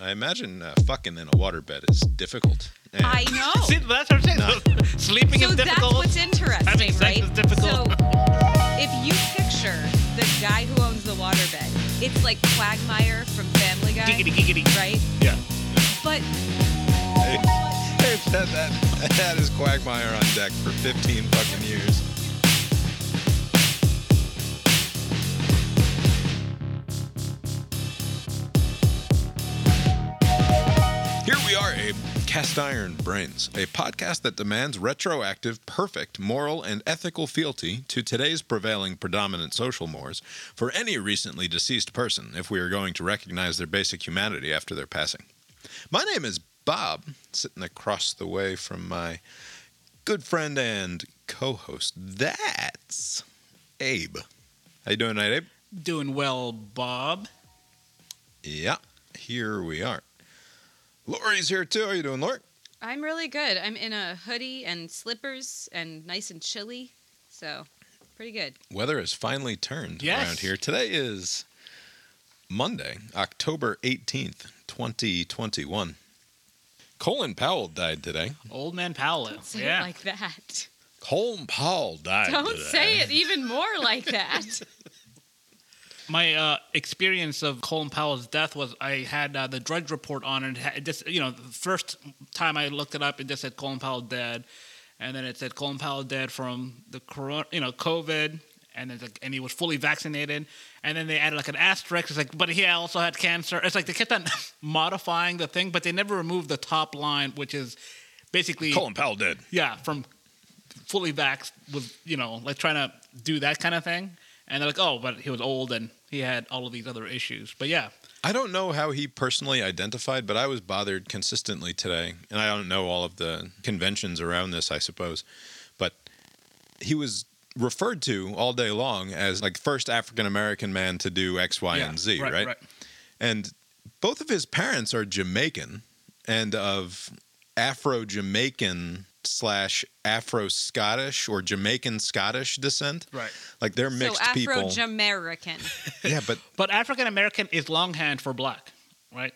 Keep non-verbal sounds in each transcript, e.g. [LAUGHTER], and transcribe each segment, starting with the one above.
I imagine uh, fucking in a waterbed is difficult. And I know. [LAUGHS] See, that's what I'm saying. [LAUGHS] Sleeping so is that's difficult. what's interesting, Having sex right? is difficult. So if you picture the guy who owns the waterbed, it's like Quagmire from Family Guy, Giggity, giggity. right? Yeah. But Hey, [LAUGHS] they've had that, that is Quagmire on deck for 15 fucking years. Cast Iron Brains, a podcast that demands retroactive, perfect, moral, and ethical fealty to today's prevailing predominant social mores for any recently deceased person if we are going to recognize their basic humanity after their passing. My name is Bob, sitting across the way from my good friend and co-host. That's Abe. How you doing tonight, Abe? Doing well, Bob. Yeah, here we are. Lori's here too. How are you doing, Lori? I'm really good. I'm in a hoodie and slippers and nice and chilly, so pretty good. Weather has finally turned Yes. around here. Today is Monday, October 18th, 2021. Colin Powell died today. Old man Powell. Don't say yeah. it like that. Colin Powell died Don't today. say it even more like that. [LAUGHS] My uh, experience of Colin Powell's death was I had uh, the Drudge Report on, and it had- it just you know the first time I looked it up, it just said Colin Powell dead, and then it said Colin Powell dead from the corona, you know, COVID, and it's like, and he was fully vaccinated, and then they added like an asterisk. It's like, but he also had cancer. It's like they kept on [LAUGHS] modifying the thing, but they never removed the top line, which is basically Colin Powell dead. yeah, from fully vaxxed was, you know, like trying to do that kind of thing. And they're like, oh, but he was old and he had all of these other issues. But yeah, I don't know how he personally identified, but I was bothered consistently today. And I don't know all of the conventions around this, I suppose. But he was referred to all day long as like first African American man to do X, Y, yeah, and Z, right? And both of his parents are Jamaican and of Afro Jamaican slash Afro Scottish or Jamaican Scottish descent. Right. Like they're so mixed people. Afro-Jamaican. [LAUGHS] Yeah, but But African American is longhand for black, right?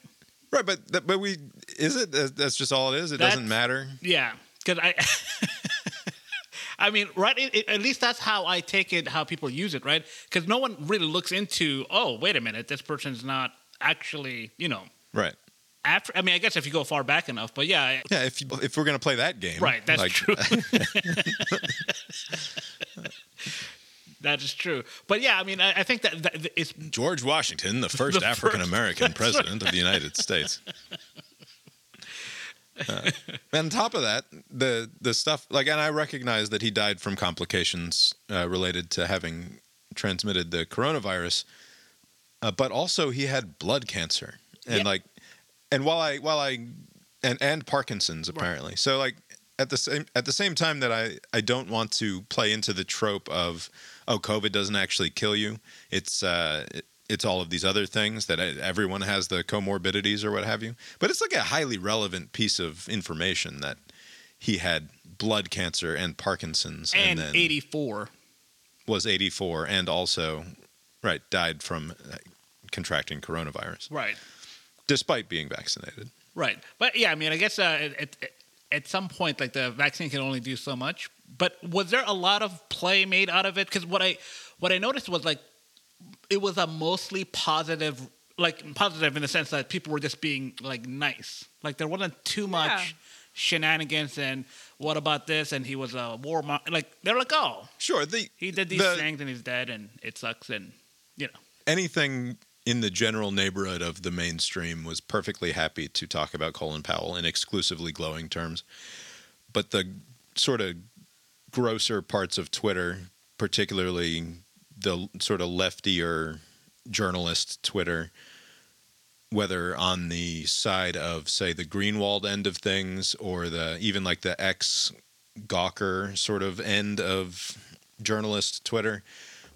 right, but but we is it that's just all it is. It That's- doesn't matter. Yeah, because I, [LAUGHS] I mean, right? It, it- at least that's how I take it. How people use it, right? Because no one really looks into. Oh, wait a minute, this person's not actually, you know, Right. After. I mean, I guess if you go far back enough, but yeah, Yeah, if you, if we're gonna play that game, Right, that's like, true. [LAUGHS] that is true. But yeah, I mean, I, I think that, that it's George Washington, the [LAUGHS] first African American [LAUGHS] president of the United States. Uh, and on top of that, the the stuff like, and I recognize that he died from complications uh, related to having transmitted the coronavirus, uh, but also he had blood cancer and like, and while I while I and and Parkinson's apparently, so like at the same at the same time that I I don't want to play into the trope of oh COVID doesn't actually kill you, it's uh it- it's all of these other things that everyone has the comorbidities or what have you. But it's like a highly relevant piece of information that he had blood cancer and Parkinson's and then 84. was 84 and also right died from uh, contracting coronavirus Right. Despite being vaccinated. Right. But yeah, I mean, I guess uh, at, at, at some point, like the vaccine can only do so much. But was there a lot of play made out of it? Because what I what I noticed was like it was a mostly positive, like positive in the sense that people were just being like nice. Like there wasn't too much Yeah. shenanigans and what about this? And he was a war. Mo- like they're like, oh, Sure, the he did these the- things and he's dead and it sucks and you know. anything in the general neighborhood of the mainstream was perfectly happy to talk about Colin Powell in exclusively glowing terms. But the sort of grosser parts of Twitter, particularly the sort of leftier journalist Twitter, whether on the side of say the Greenwald end of things or the even like the ex Gawker sort of end of journalist Twitter,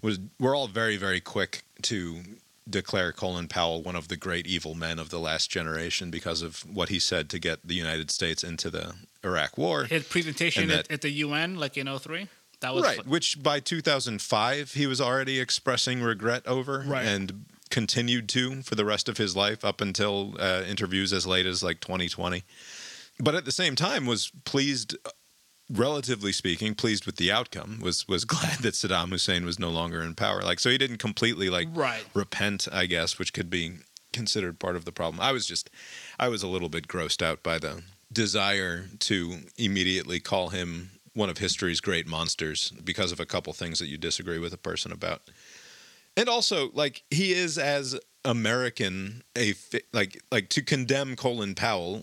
was we're all very very quick to declare Colin Powell one of the great evil men of the last generation because of what he said to get the United States into the Iraq War. His presentation And at, at the UN, like in 03, that was right, which by 2005 he was already expressing regret over, Right. and continued to for the rest of his life up until uh, interviews as late as like 2020. But at the same time, was pleased, relatively speaking, pleased with the outcome. Was was [LAUGHS] glad that Saddam Hussein was no longer in power. Like so, he didn't completely like Right. repent, I guess, which could be considered part of the problem. I was just, I was a little bit grossed out by the desire to immediately call him one of history's great monsters because of a couple things that you disagree with a person about. And also, like he is as American a like like to condemn Colin Powell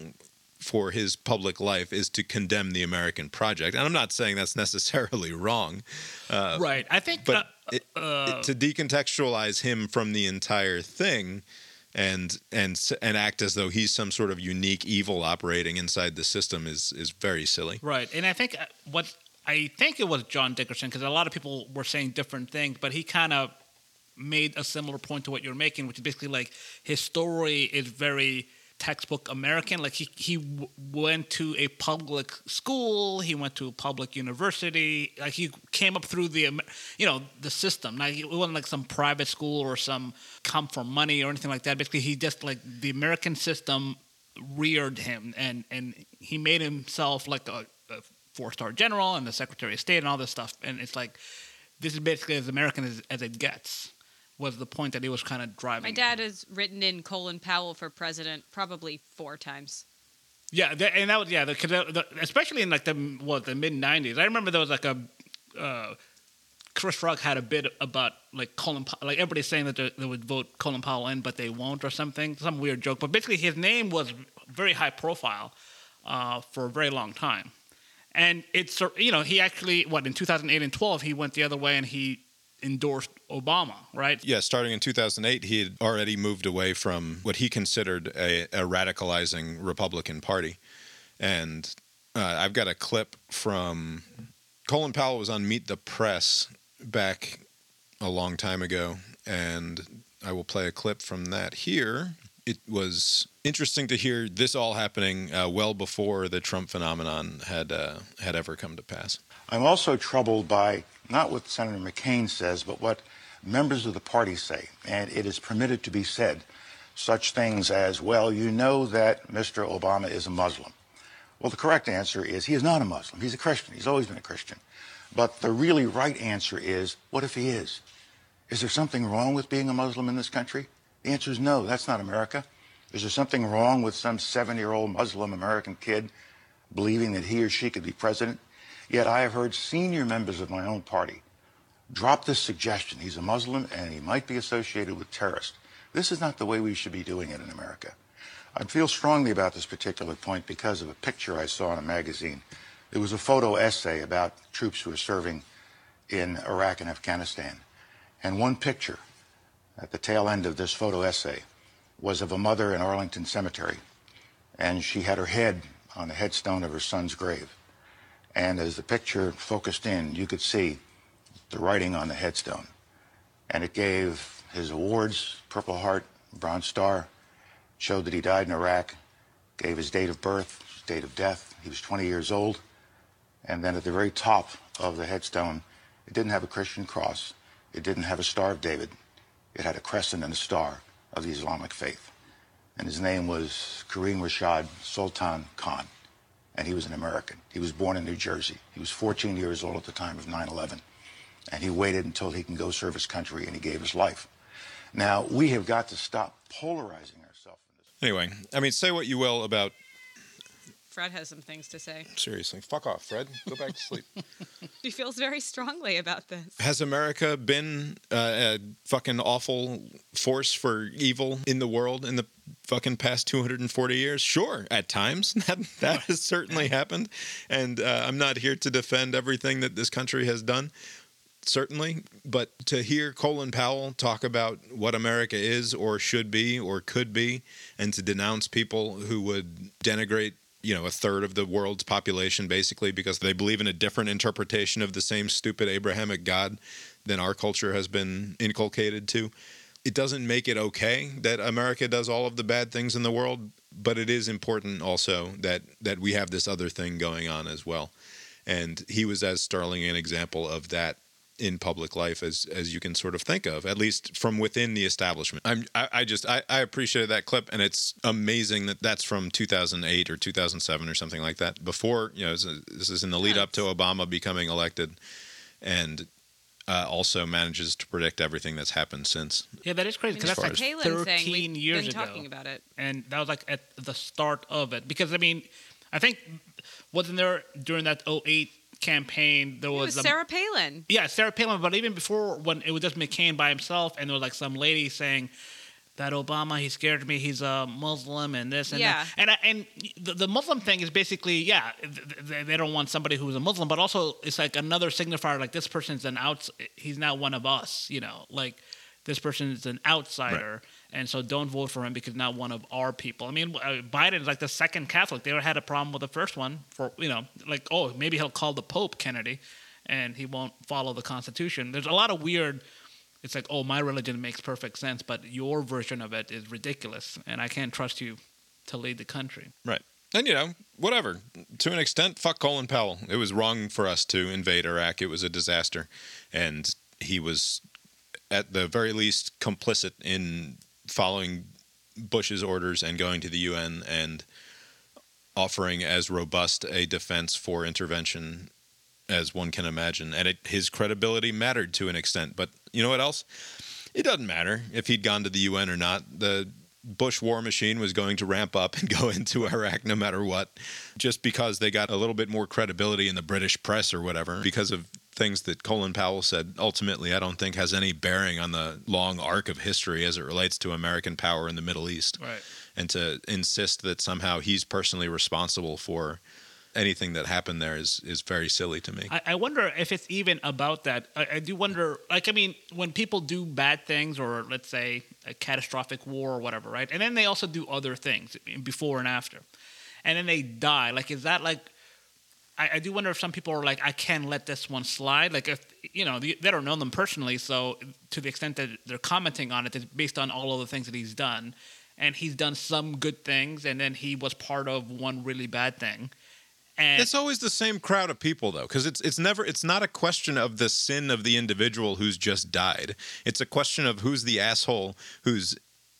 for his public life is to condemn the American project. And I'm not saying that's necessarily [LAUGHS] wrong, right. I think. but uh, uh, it- to decontextualize him from the entire thing and and and act as though he's some sort of unique evil operating inside the system is is very silly. Right, and I think uh, what I think it was John Dickerson because a lot of people were saying different things, but he kind of made a similar point to what you're making, which is basically like his story is very textbook American. Like he he w- went to a public school, he went to a public university, like he came up through the you know the system. Like it wasn't like some private school or some come for money or anything like that. Basically, he just like the American system reared him and and he made himself like a, a four star general and the secretary of state and all this stuff and it's like this is basically as american as, as it gets was the point that he was kind of driving My dad has written in Colin Powell for president probably four times. yeah that, and that was yeah because especially in like the what the mid 90s i remember there was like a uh, Chris Rock had a bit about like Colin, like everybody's saying that they, they would vote Colin Powell in, but they won't or something, some weird joke. But basically, his name was very high profile uh, for a very long time, and it's you know he actually what in 2008 and 12 he went the other way and he endorsed Obama, right? Yeah, starting in 2008, he had already moved away from what he considered a, a radicalizing Republican Party. And uh, I've got a clip from Colin Powell was on Meet the Press back a long time ago, and I will play a clip from that here. It was interesting to hear this all happening uh, well before the Trump phenomenon had uh, had ever come to pass. I'm also troubled by not what Senator McCain says, but what members of the party say. And it is permitted to be said such things as, well, you know that Mr. Obama is a Muslim. Well, the correct answer is he is not a Muslim. He's a Christian. He's always been a Christian. But the really right answer is, what if he is? Is there something wrong with being a Muslim in this country? The answer is no, that's not America. Is there something wrong with some seven year old Muslim American kid believing that he or she could be president? Yet I have heard senior members of my own party drop this suggestion. He's a Muslim and he might be associated with terrorists. This is not the way we should be doing it in America. I feel strongly about this particular point because of a picture I saw in a magazine. It was a photo essay about troops who are serving in Iraq and Afghanistan. And one picture at the tail end of this photo essay was of a mother in Arlington Cemetery. And she had her head on the headstone of her son's grave. And as the picture focused in, you could see the writing on the headstone. And it gave his awards, Purple Heart, Bronze Star, showed that he died in Iraq, gave his date of birth, date of death. He was 20 years old. And then at the very top of the headstone, it didn't have a Christian cross. It didn't have a Star of David. It had a crescent and a star of the Islamic faith. And his name was Kareem Rashad Sultan Khan. And he was an American. He was born in New Jersey. He was 14 years old at the time of 9 11. And he waited until he can go serve his country, and he gave his life. Now, we have got to stop polarizing ourselves. Anyway, I mean, say what you will about. Fred has some things to say. Seriously, fuck off, Fred. Go back to sleep. [LAUGHS] [LAUGHS] He feels very strongly about this. Has America been uh, a fucking awful force for evil in the world in the fucking past 240 years? Sure, at times [LAUGHS] that that has certainly happened, and uh, I'm not here to defend everything that this country has done. Certainly, but to hear Colin Powell talk about what America is or should be or could be, and to denounce people who would denigrate you know a third of the world's population basically because they believe in a different interpretation of the same stupid abrahamic god than our culture has been inculcated to. It doesn't make it okay that america does all of the bad things in the world but it is important also that that we have this other thing going on as well. And he was as sterling an example of that in public life as as you can sort of think of, at least from within the establishment. I'm I, I just I, I appreciated that clip, and it's amazing that that's from 2008 or 2007 or something like that. Before you know, this is- in the lead up to Obama becoming elected, and uh, also manages to predict everything that's happened since. Yeah, that is crazy mean, because that's that's like Palin 13 saying. We've years been ago. talking about it. and that was like at the start of it because i mean i think wasn't there during that 08 campaign there It was, was a- Sarah Palin. yeah sarah palin but even before when it was just mccain by himself and there was like some lady saying that obama he scared me he's a muslim and this and Yeah. that and I, and the, the muslim thing is basically yeah th- th- they don't want somebody who's a muslim but also it's like another signifier like this person's an outs he's not one of us you know like this person is an outsider, and so don't vote for him because not one of our people. I mean, uh, Biden is like the second Catholic. They had a problem with the first one for you know, like oh maybe he'll call the Pope Kennedy, and he won't follow the Constitution. There's a lot of weird. It's like oh my religion makes perfect sense, but your version of it is ridiculous, and I can't trust you to lead the country. Right. And you know, whatever. To an extent, fuck Colin Powell. It was wrong for us to invade Iraq. It was a disaster, and he was, at the very least, complicit in following Bush's orders and going to the UN and offering as robust a defense for intervention as one can imagine. And it, his credibility mattered to an extent. But you know what else? It doesn't matter if he'd gone to the UN or not. The Bush war machine was going to ramp up and [LAUGHS] go into Iraq no matter what, just because they got a little bit more credibility in the British press or whatever, because of things that Colin Powell said. Ultimately, I don't think has any bearing on the long arc of history as it relates to American power in the Middle East. Right. And to insist that somehow he's personally responsible for anything that happened there is is very silly to me. I, I wonder if it's even about that. I, I do wonder, like, I mean, when people do bad things, or let's say a catastrophic war or whatever, right? And then they also do other things before and after, and then they die. Like, is that like? I, I do wonder if some people are like, I can't let this one slide. Like, if you know, they don't know them personally, so to the extent that they're commenting on it, it's based on all of the things that he's done, and he's done some good things, and then he was part of one really bad thing. And It's always the same crowd of people though, because it's it's never it's not a question of the sin of the individual who's just died. It's a question of who's the asshole whose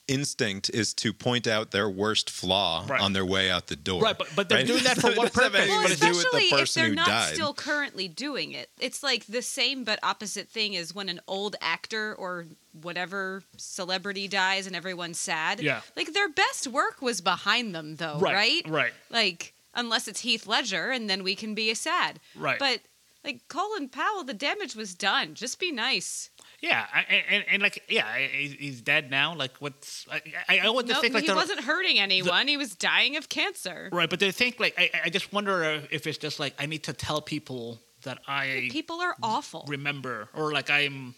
instinct is to point out their worst flaw Right. on their way out the door. Right, but- but they're right? doing that for It [LAUGHS] what purpose? Well, to do with the especially if they're who not died. still currently doing it. It's like the same but opposite thing as when an old actor or whatever celebrity dies and everyone's sad. Yeah. Like their best work was behind them though, Right, right? right. Like unless it's Heath Ledger and then we can be a sad. Right. But like Colin Powell, the damage was done. Just be nice. Yeah, I, and, and, like, yeah, he's dead now. Like, what's I, I, would just No, think like he they're- wasn't hurting anyone. he was dying of cancer. right, but they think like I, I just wonder if it's just like I need to tell people that I People are awful. remember, or like I'm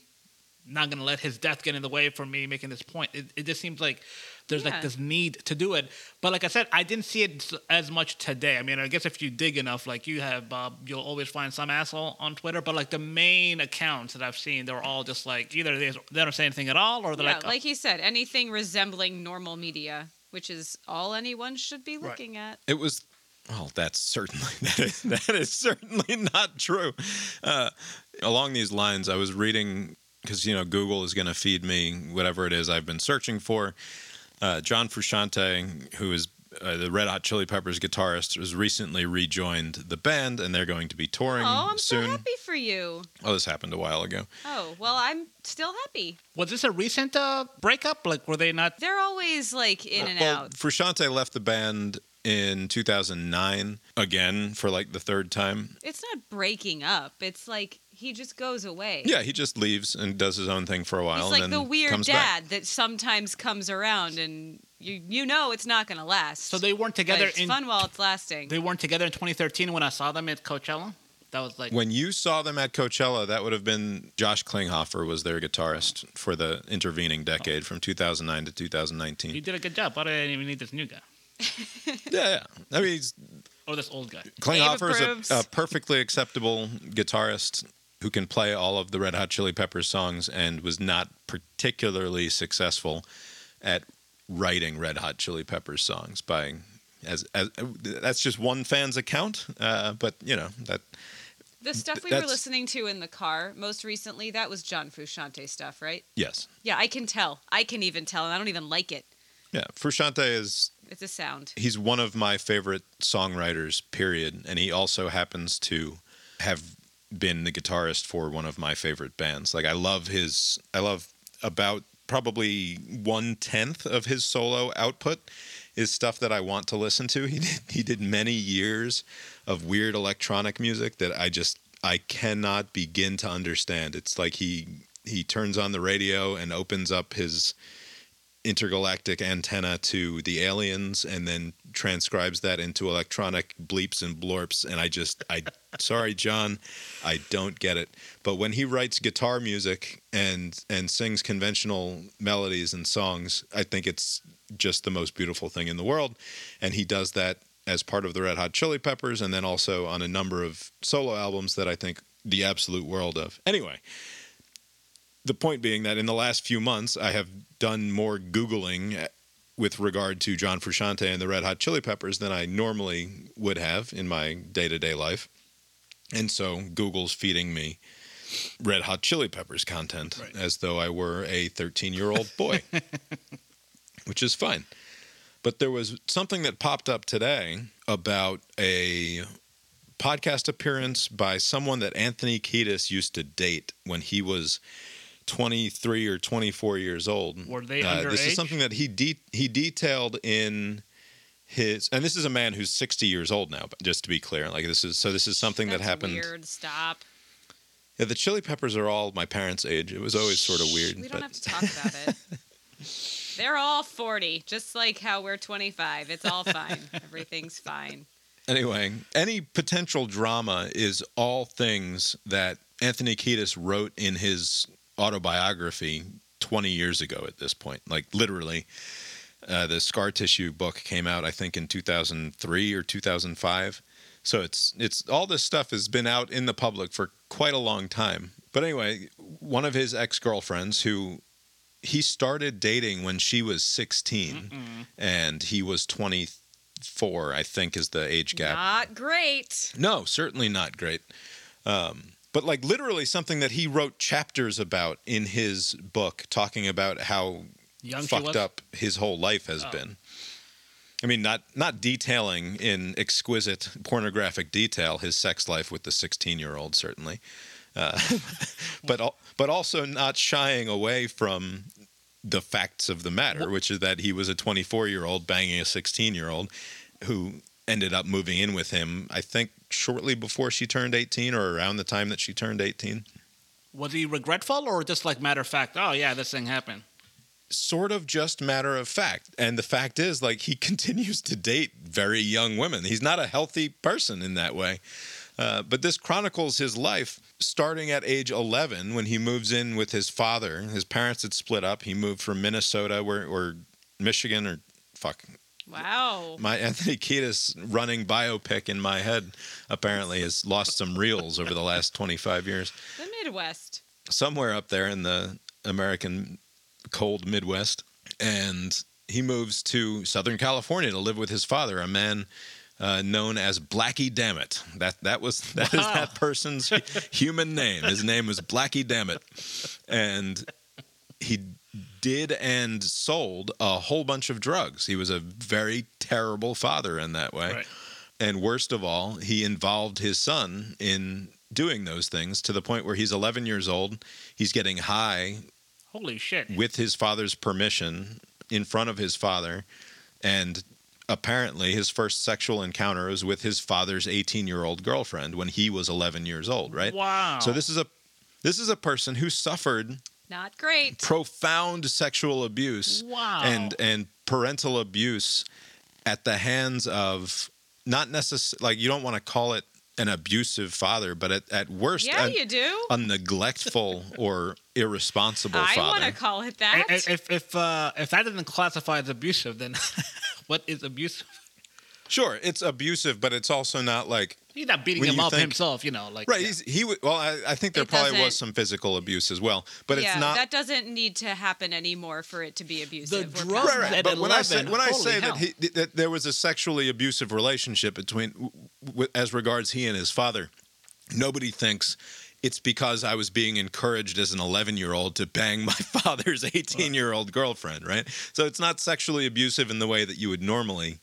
not gonna let his death get in the way for me making this point. It, it just seems like there's Yeah. like this need to do it. But like I said, I didn't see it as much today. I mean, I guess if you dig enough, like you have, Bob, you'll always find some asshole on Twitter. But like the main accounts that I've seen, they're all just like either they, they don't say anything at all, or they're yeah, like, like he said, anything resembling normal media, which is all anyone should be Right. looking at. It was. Oh, that's certainly [LAUGHS] that is, that is certainly not true. Uh, along these lines, I was reading because you know Google is going to feed me whatever it is I've been searching for. Uh, John Frusciante, who is uh, the Red Hot Chili Peppers guitarist, has recently rejoined the band, and they're going to be touring Oh, I'm soon. so happy for you. Oh, this happened a while ago. Oh, well, I'm still happy. was this a recent uh, breakup? Like, were they not? They're always like in and well, out. Frusciante left the band in 2009 again for like the third time. It's not breaking up. It's like he just goes away. Yeah, he just leaves and does his own thing for a while. He's like and the weird comes back. dad that sometimes comes around and you you know it's not going to last. So they weren't together it's in. fun while it's lasting. They weren't together in 2013 when I saw them at Coachella. That was like When you saw them at Coachella, that would have been Josh Klinghoffer was their guitarist for the intervening decade oh. from 2009 to you 2019. did a good job. Why do I even need this new guy [LAUGHS] yeah, yeah. I mean, he's, or this old guy? Klinghoffer approves. is a, a perfectly acceptable guitarist who can play all of the Red Hot Chili Peppers songs and was not particularly successful at writing Red Hot Chili Peppers songs by as, as that's just one fan's account uh, but you know that The stuff we were listening to in the car most recently, that was John Frusciante stuff, right? Yes. Yeah, I can tell. I can even tell, and I don't even like it. Yeah. Frusciante is It's a sound. he's one of my favorite songwriters, period. And he also happens to have been the guitarist for one of my favorite bands. Like I love his I love about probably one tenth of his solo output is stuff that I want to listen to. [LAUGHS] He did he did many years of weird electronic music that I just I cannot begin to understand. It's like he he turns on the radio and opens up his intergalactic antenna to the aliens and then transcribes that into electronic bleeps and blorps. And I just I sorry John I don't get it. But when he writes guitar music and and sings conventional melodies and songs I think it's just the most beautiful thing in the world. And he does that as part of the Red Hot Chili Peppers and then also on a number of solo albums that I think the absolute world of. Anyway the point being that in the last few months, I have done more Googling with regard to John Frusciante and the Red Hot Chili Peppers than I normally would have in my day to day life. And so Google's feeding me Red Hot Chili Peppers content Right. as though I were a 13 year old boy, [LAUGHS] which is fine. But there was something that popped up today about a podcast appearance by someone that Anthony Kiedis used to date when he was 23 or 24 years old. Were they Uh, This is something that he de- he detailed in his and this is a man who's 60 years old now, but just to be clear. Like this is so this is something That's that happened. Weird. Stop. Yeah, the Chili Peppers are all my parents' age. It was always sort of weird. We but don't have to talk about it. [LAUGHS] They're all 40, just like how we're 25. It's all fine. [LAUGHS] Everything's fine. Anyway, any potential drama is all things that Anthony Kiedis wrote in his autobiography 20 years ago at this point. Like literally, uh, the Scar Tissue book came out, I think, in 2003 or 2005. So it's it's all this stuff has been out in the public for quite a long time. But anyway, one of his ex girlfriends who he started dating when she was 16 and he was 24 i think is the age gap Not great. no certainly not great um, but like literally something that he wrote chapters about in his book talking about how Young fucked up his whole life has Oh. been i mean not not detailing in exquisite pornographic detail his sex life with the 16 year old certainly uh, [LAUGHS] but al- but also not shying away from the facts of the matter, which is that he was a 24 year old banging a 16 year old who ended up moving in with him. I think shortly before she turned 18 or around the time that she turned 18. Was he regretful or just like matter of fact? Oh yeah, this thing happened. Sort of just matter of fact. And the fact is, like, he [LAUGHS] continues to date very young women. He's not a healthy person in that way. Uh, but this chronicles his life starting at age 11 when he moves in with his father. His parents had split up. He moved from Minnesota where, or Michigan or fuck. Wow. My Anthony Kiedis running biopic in my head apparently has lost some reels over the last 25 years. The Midwest. Somewhere up there in the American cold Midwest. And he moves to Southern California to live with his father, a man uh, known as Blackie Dammit. That that was [LAUGHS] that is Wow. that person's human name. His name was Blackie Dammit, and he did and sold a whole bunch of drugs. He was a very terrible father in that way. Right. And worst of all, he involved his son in doing those things to the point where he's 11 years old. He's getting high Holy shit. with his father's permission in front of his father and apparently his first sexual encounter was with his father's 18-year-old girlfriend when he was 11 years old, right? Wow. So this is a this is a person who suffered Not great. profound sexual abuse Wow. and and parental abuse at the hands of not necessarily like you don't want to call it an abusive father, but at, at worst Yeah, a, you do. a neglectful [LAUGHS] or irresponsible I father. want to call it that. I- if if uh, if that doesn't classify as abusive, then [LAUGHS] what is abusive? Sure, it's abusive, but it's also not like He's not beating him up think- himself, you know. Like right. yeah. He's he. w- Well, I, I think there It probably was some physical abuse as well, but yeah, it's not. that doesn't need to happen anymore for it to be abusive. We're drugs right, right. that. at But when I say 11, when I say that he that there was a sexually abusive relationship between, w- w- as regards he and his father, nobody thinks it's because I was being encouraged as an 11 year old to bang my [LAUGHS] father's 18 year old girlfriend, right? So it's not sexually abusive in the way that you would normally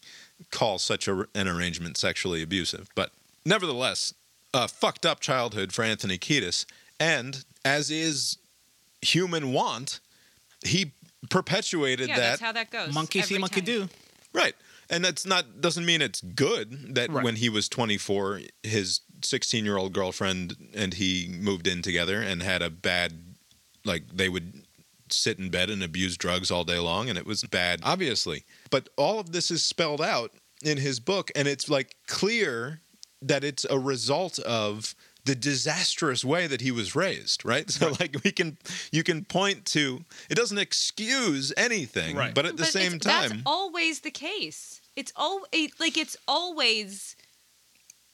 call such a, an arrangement sexually abusive. But nevertheless, a fucked up childhood for Anthony Kiedis. And as is human want, he perpetuated Yeah, that. that's how that goes. Monkey see, monkey time. do. Right. And that's not doesn't mean it's good that Right. when he was 24 his 16-year-old girlfriend and he moved in together and had a bad like they would sit in bed and abuse drugs all day long and it was bad obviously. But all of this is spelled out in his book and it's like clear that it's a result of the disastrous way that he was raised, right? [LAUGHS] So like we can you can point to it doesn't excuse anything, Right. but at the But same time that's always the case. It's all it, like it's always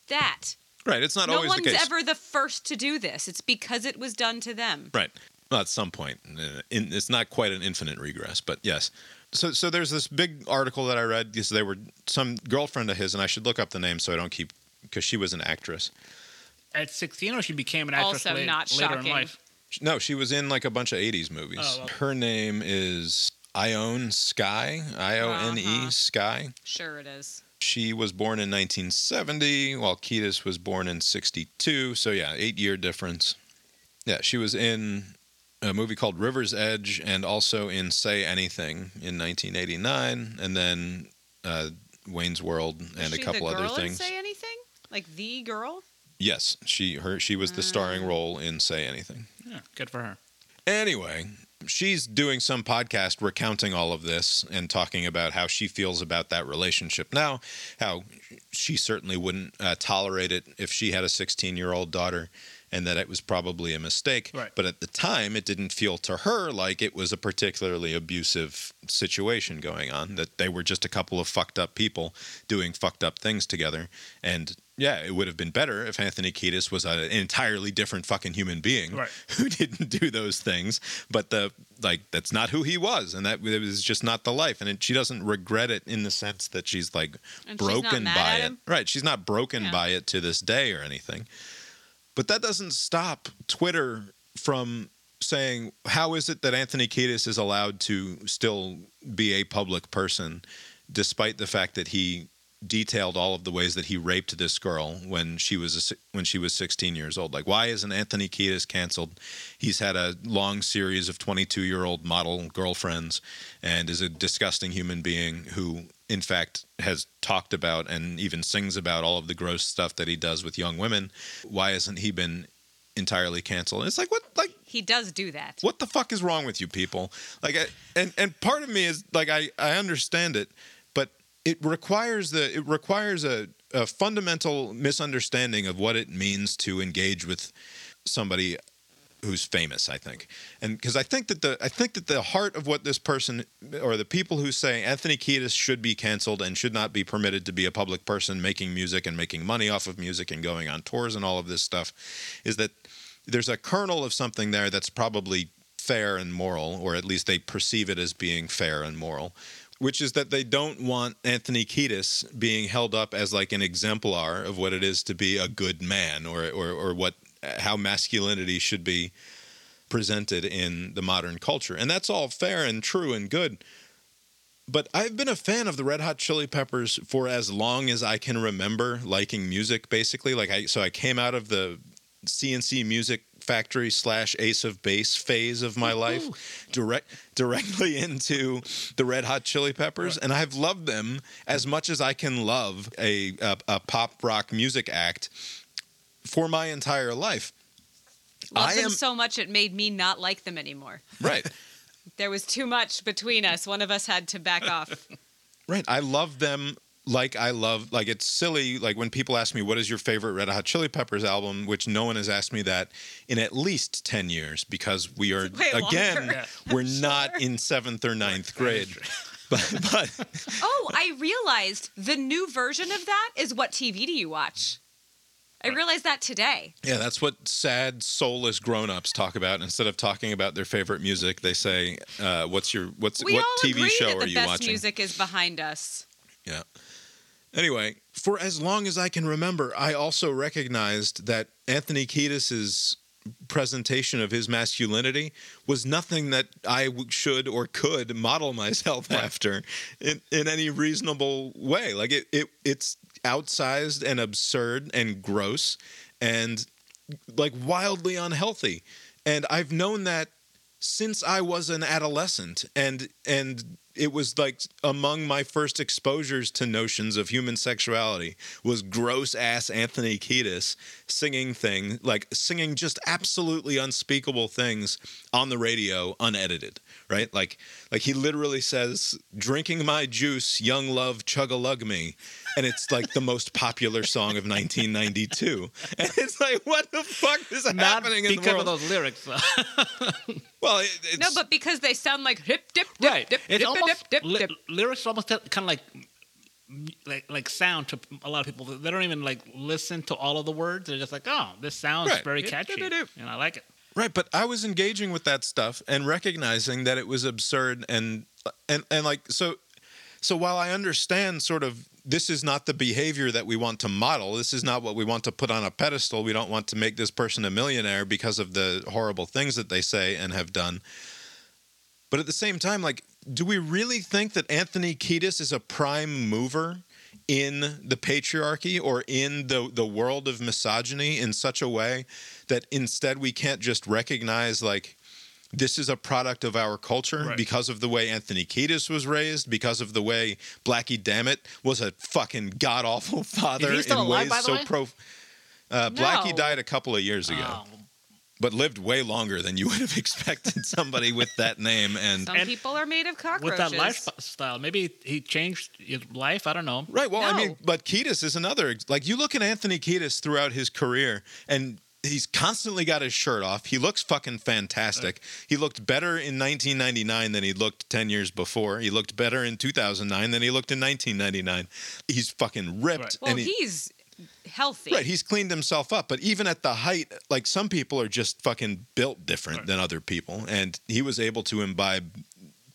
that. Right. It's not no always one's the case. ever the first to do this. It's because it was done to them. Right. Well, at some point, uh, in, it's not quite an infinite regress, but yes. So, so there's this big article that I read because they were some girlfriend of his, and I should look up the name so I don't keep because she was an actress. At 16, or she became an actress Also late- not later in life. No, she was in like a bunch of '80s movies. Oh, well. Her name is Ione Skye, I O N E Uh-huh. Skye. Sure, it is. She was born in 1970, while Kiedis was born in 62. So yeah, eight year difference. Yeah, she was in a movie called River's Edge and also in Say Anything in 1989, and then uh, Wayne's World and Was a couple the other girl in things. Say anything? Like the girl? yes, she her she was the Ah. starring role in Say Anything. Yeah, good for her. Anyway, she's doing some podcast recounting all of this and talking about how she feels about that relationship now, how she certainly wouldn't uh, tolerate it if she had a 16 year old daughter, and that it was probably a mistake. Right. But at the time, it didn't feel to her like it was a particularly abusive situation going on, that they were just a couple of fucked up people doing fucked up things together. And yeah, it would have been better if Anthony Kiedis was an entirely different fucking human being Right. [LAUGHS] who didn't do those things. But the like that's not who he was, and that it was just not the life. And it, she doesn't regret it in the sense that she's like And broken mad by it. Right? She's not broken Yeah. by it to this day or anything. But that doesn't stop Twitter from saying, "How is it that Anthony Kiedis is allowed to still be a public person, despite the fact that he detailed all of the ways that he raped this girl when she was a, when she was 16 years old? Like, why isn't Anthony Kiedis canceled? He's had a long series of 22 year old model girlfriends, and is a disgusting human being who." In fact, has talked about and even sings about all of the gross stuff that he does with young women. Why hasn't he been entirely canceled? And it's like what like He does do that. what the fuck is wrong with you people? Like, I, and and part of me is like, I I understand it, but it requires the it requires a, a fundamental misunderstanding of what it means to engage with somebody who's famous. I think, and because I think that the I think that the heart of what this person or the people who say Anthony Kiedis should be canceled and should not be permitted to be a public person making music and making money off of music and going on tours and all of this stuff is that there's a kernel of something there that's probably fair and moral, or at least they perceive it as being fair and moral, which is that they don't want Anthony Kiedis being held up as like an exemplar of what it is to be a good man, or or or what how masculinity should be presented in the modern culture, and that's all fair and true and good. But I've been a fan of the Red Hot Chili Peppers for as long as I can remember liking music. Basically, like I so I came out of the C+C Music Factory slash Ace of Base phase of my life, direct directly [LAUGHS] into the Red Hot Chili Peppers, and I've loved them as much as I can love a, a a pop rock music act for my entire life. Loved I them am so much it made me not like them anymore. right. [LAUGHS] There was too much between us. One of us had to back off. Right. I love them like I love like it's silly like when people ask me what is your favorite Red Hot Chili Peppers album, which no one has asked me that in at least 10 years because we are again longer. we're [LAUGHS] not in 7th or ninth grade. [LAUGHS] But but Oh, I realized the new version of that is what TV do you watch? I realized that today. yeah, that's what sad soulless grown-ups talk about instead of talking about their favorite music, they say uh, what's your what's We what TV show that are the best music is behind us. Yeah. Anyway, for as long as I can remember, I also recognized that Anthony Kiedis's presentation of his masculinity was nothing that I should or could model [LAUGHS] myself after in, in any reasonable way. Like it, it, it's outsized and absurd and gross and like wildly unhealthy. And I've known that since I was an adolescent and and it was like among my first exposures to notions of human sexuality was gross ass Anthony Kiedis singing thing like singing just absolutely unspeakable things on the radio unedited right like like he literally says drinking my juice young love chug a lug me and it's like the most popular song of 1992 and it's like what the fuck is Not happening in the because world of those lyrics. though. [LAUGHS] well it, it's, No, but because they sound like hip dip dip right. dip it's dip almost dip dip li- dip. lyrics almost kind of like like like sound to a lot of people. They don't even like listen to all of the words. They're just like, oh, this sounds Right. very catchy, and I like it. Right, but I was engaging with that stuff and recognizing that it was absurd and and and like so so while I understand sort of this is not the behavior that we want to model, this is not what we want to put on a pedestal. We don't want to make this person a millionaire because of the horrible things that they say and have done. But at the same time, like, do we really think that Anthony Kiedis is a prime mover in the patriarchy or in the the world of misogyny in such a way that instead we can't just recognize like this is a product of our culture Right. because of the way Anthony Kiedis was raised, because of the way Blackie Dammit was a fucking god awful [LAUGHS] father in alive, ways so way? pro. Uh, Blackie No. died a couple of years ago, Oh, but lived way longer than you [LAUGHS] would have expected somebody with that name. And Some And people are made of cockroaches. with that lifestyle, maybe he changed his life. I don't know. Right. Well, I mean, but Kiedis is another. Like you look at Anthony Kiedis throughout his career, and he's constantly got his shirt off. He looks fucking fantastic. He looked better in 1999 than he looked 10 years before. He looked better in 2009 than he looked in 1999. He's fucking ripped. Right. Well, and he, he's healthy. Right, he's cleaned himself up, but even at the height, like some people are just fucking built different Right. than other people, and he was able to imbibe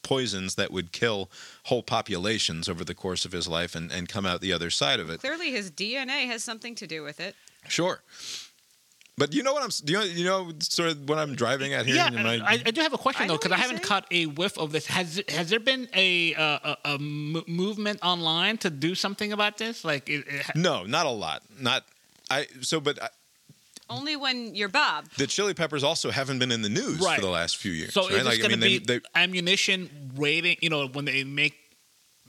poisons that would kill whole populations over the course of his life and, and come out the other side of it. Clearly, his DNA has something to do with it. Sure. But you know what I'm do you know, you know sort of what I'm driving at here? Yeah, Am I- I, I do have a question I though because what I haven't saying. caught a whiff of this. Has has there been a uh, a, a movement online to do something about this? Like, it, it, no, not a lot. Not I so but I, Only when you're Bob. the Chili Peppers also haven't been in the news Right. for the last few years. so right? is this Like, I going to mean, be they- they- ammunition rating? You know, when they make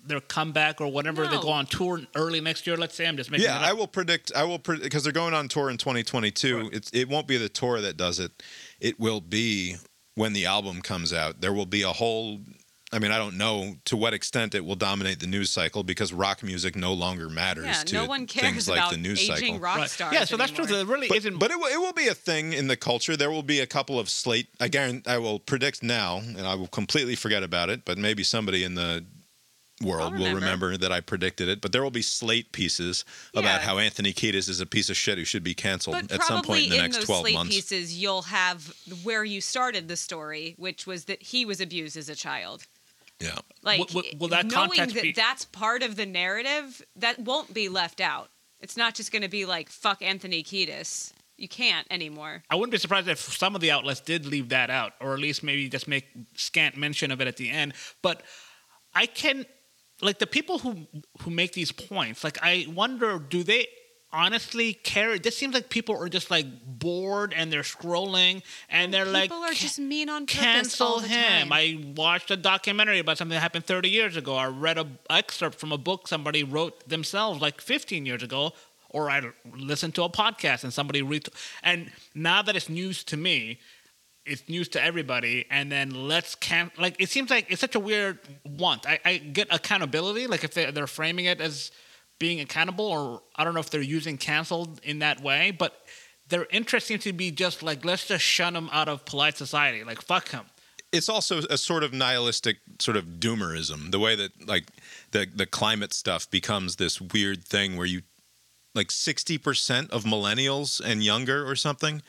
their comeback or whenever they go on tour early next year. Let's say I'm just making. yeah, it up. I will predict. I will because they're going on tour in 2022. Right. It's it won't be the tour that does it. It will be when the album comes out. There will be a whole. I mean, I don't know to what extent it will dominate the news cycle because rock music no longer matters Yeah, to no one cares things like about the news aging cycle. rock Right. stars. Yeah, so that's true. anymore. There really But, isn't. but it, will, it will be a thing in the culture. There will be a couple of slate. I guarantee. I will predict now, and I will completely forget about it. But maybe somebody in the world I'll remember. remember that I predicted it. But there will be slate pieces about how Anthony Kiedis is a piece of shit who should be canceled But at some point in the next those twelve slate months. pieces, you'll have where you started the story, which was that he was abused as a child. Yeah. Like Will- will- will eh, that knowing that be- that's part of the narrative, that won't be left out. It's not just going to be like fuck Anthony Kiedis. You can't anymore. I wouldn't be surprised if some of the outlets did leave that out, or at least maybe just make scant mention of it at the end. But I can, like the people who who make these points, like I wonder, do they honestly care? This seems like people are just like bored and they're scrolling and oh, they're like, People are just mean on purpose cancel all the him. time. I watched a documentary about something that happened 30 years ago. I read a excerpt from a book somebody wrote themselves like 15 years ago, or I listened to a podcast and somebody read. And now that it's news to me, it's news to everybody. And then let's can like it seems like it's such a weird want. I, I get accountability, like if they, they're framing it as being accountable, or I don't know if they're using canceled in that way, but their interest seems to be just like let's just shun him out of polite society. Like fuck him. it's also a sort of nihilistic sort of doomerism the way that like the the climate stuff becomes this weird thing where you like 60% of millennials and younger or something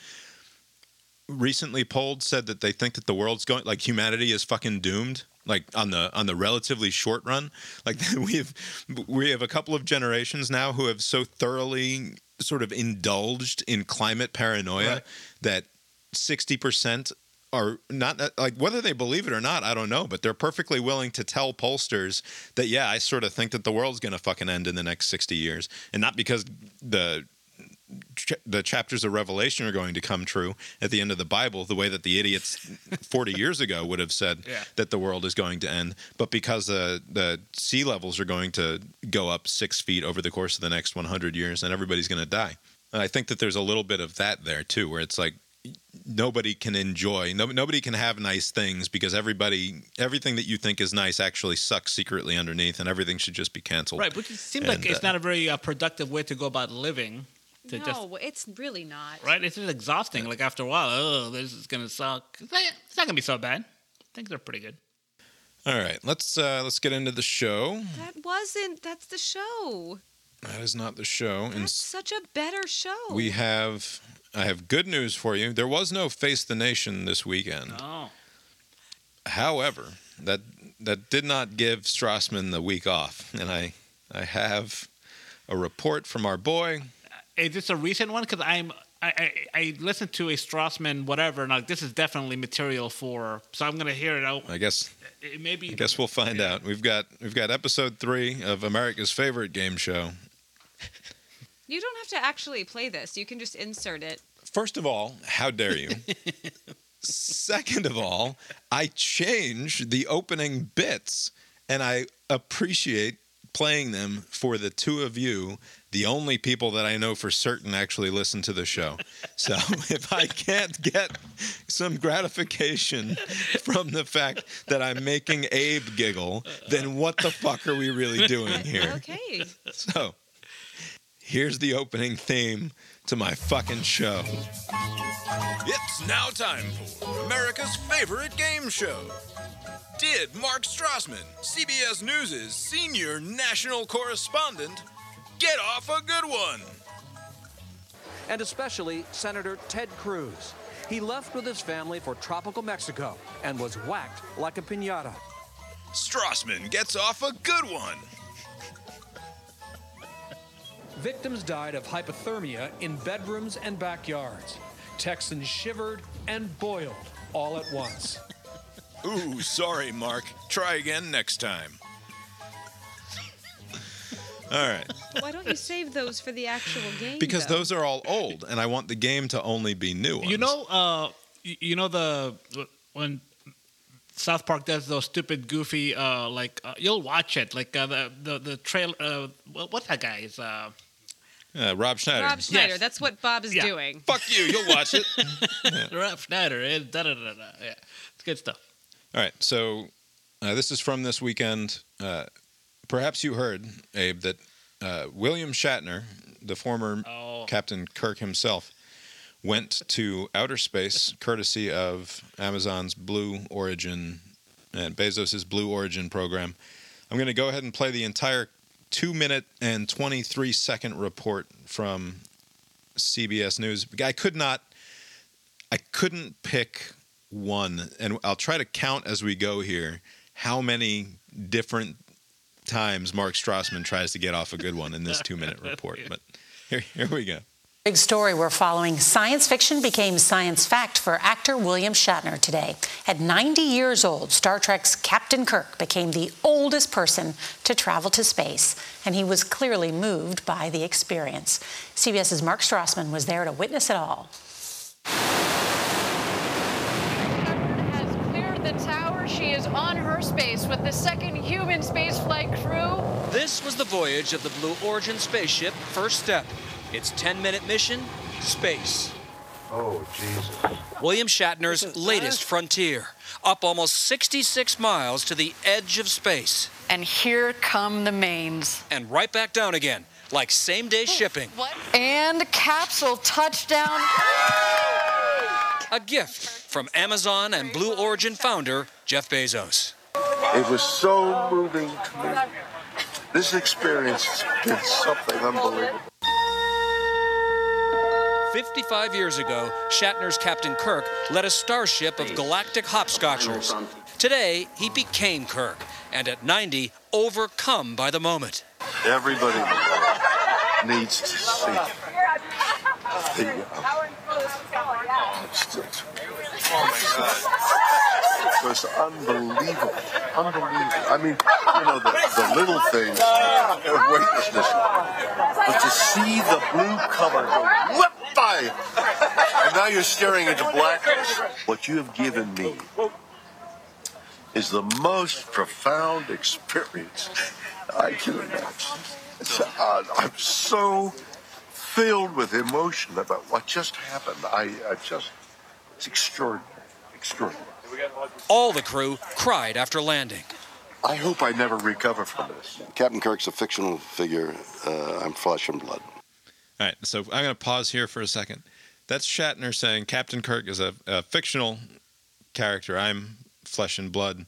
recently polled said that they think that the world's going like humanity is fucking doomed like on the on the relatively short run. Like [LAUGHS] we have we have a couple of generations now who have so thoroughly sort of indulged in climate paranoia Right. that sixty percent are not uh, like whether they believe it or not, I don't know, but they're perfectly willing to tell pollsters that yeah, I sort of think that the world's going to fucking end in the next 60 years and not because the ch- the chapters of Revelation are going to come true at the end of the Bible, the way that the idiots [LAUGHS] 40 years ago would have said Yeah. that the world is going to end, but because the the sea levels are going to go up six feet over the course of the next 100 years, and everybody's going to die. And I think that there's a little bit of that there too, where it's like nobody can enjoy, no, nobody can have nice things because everybody, everything that you think is nice actually sucks secretly underneath, and everything should just be canceled. Right, which seems And, like it's uh, not a very uh, productive way to go about living. To no, just it's really not. right, it's just exhausting. Like after a while, oh, this is gonna suck. It's not, gonna be so bad. I think they're pretty good. All right, let's uh, let's get into the show. That wasn't. That's the show. That is not the show, and That's such a better show. we have. I have good news for you. There was no Face the Nation this weekend. Oh, However, that that did not give Strassman the week off, and I I have a report from our boy. Is this a recent one? Because I'm. I, I, I listened to a Strassman whatever, and like this is definitely material for. So I'm gonna hear it out. I guess It may. I guess we'll find out. We've got we've got episode three of America's favorite game show. [LAUGHS] you don't have to actually play this. You can just insert it. First of all, how dare you? [LAUGHS] Second of all, I change the opening bits and I appreciate playing them for the two of you, the only people that I know for certain actually listen to the show. So [LAUGHS] [LAUGHS] if I can't get some gratification from the fact that I'm making Abe giggle, then what the fuck are we really doing here? Okay. So, here's the opening theme to my fucking show. It's now time for America's favorite game show. Did Mark Strassman, CBS News' senior national correspondent, get off a good one? and especially Senator Ted Cruz. He left with his family for tropical Mexico and was whacked like a pinata. Strassman gets off a good one. Victims died of hypothermia in bedrooms and backyards. Texans shivered and boiled all at once. Ooh, sorry, Mark. Try again next time. All right. [LAUGHS] Why don't you save those for the actual game? Because though? those are all old, and I want the game to only be new ones. You know, uh, you know the when South Park does those stupid, goofy, uh, like uh, you'll watch it, like uh, the the the trail. Uh, what's that guy's? Uh, Uh, Rob Schneider. Rob Schneider. Yes. That's what Bob is Yeah. doing. Fuck you. You'll watch it. [LAUGHS] Rob Schneider. eh, Da, da, da, da. Yeah, it's good stuff. All right. So uh, this is from this weekend. Uh, perhaps you heard, Abe, that uh, William Shatner, the former Oh. Captain Kirk himself, went to outer space courtesy of Amazon's Blue Origin and Bezos's Blue Origin program. I'm going to go ahead and play the entire two minute and 23 second report from CBS News. I could not, I couldn't pick one, and I'll try to count as we go here how many different times Mark Strassman tries to get off a good one in this two minute report. But here, here we go. Big story we're following. Science fiction became science fact for actor William Shatner today. At 90 years old, Star Trek's Captain Kirk became the oldest person to travel to space, and he was clearly moved by the experience. CBS's Mark Strassman was there to witness it all. has cleared the tower. She is on her space with the second human spaceflight crew. This was the voyage of the Blue Origin spaceship First Step. Its 10 minute mission space. Oh, Jesus. William Shatner's latest frontier, up almost 66 miles to the edge of space, And here come the mains. and right back down again, like same day shipping. What? And capsule touchdown. A gift from Amazon and Blue Origin founder Jeff Bezos. It was so moving to me. This experience has been something unbelievable. 55 years ago, Shatner's Captain Kirk led a starship of galactic hopscotchers. Today, he became Kirk, and at 90, overcome by the moment. Everybody in the world needs to see the, uh, oh my God. It was unbelievable. Unbelievable. I mean, you know, the, the little things of weightlessness. But to see the blue color go whip by, and now you're staring into blackness. What you have given me is the most profound experience I can imagine. Uh, I'm so filled with emotion about what just happened. I, I just, it's extraordinary. Extraordinary. All the crew cried after landing. I hope I never recover from this. Captain Kirk's a fictional figure. Uh, I'm flesh and blood. All right, so I'm going to pause here for a second. That's Shatner saying Captain Kirk is a, a fictional character. I'm flesh and blood.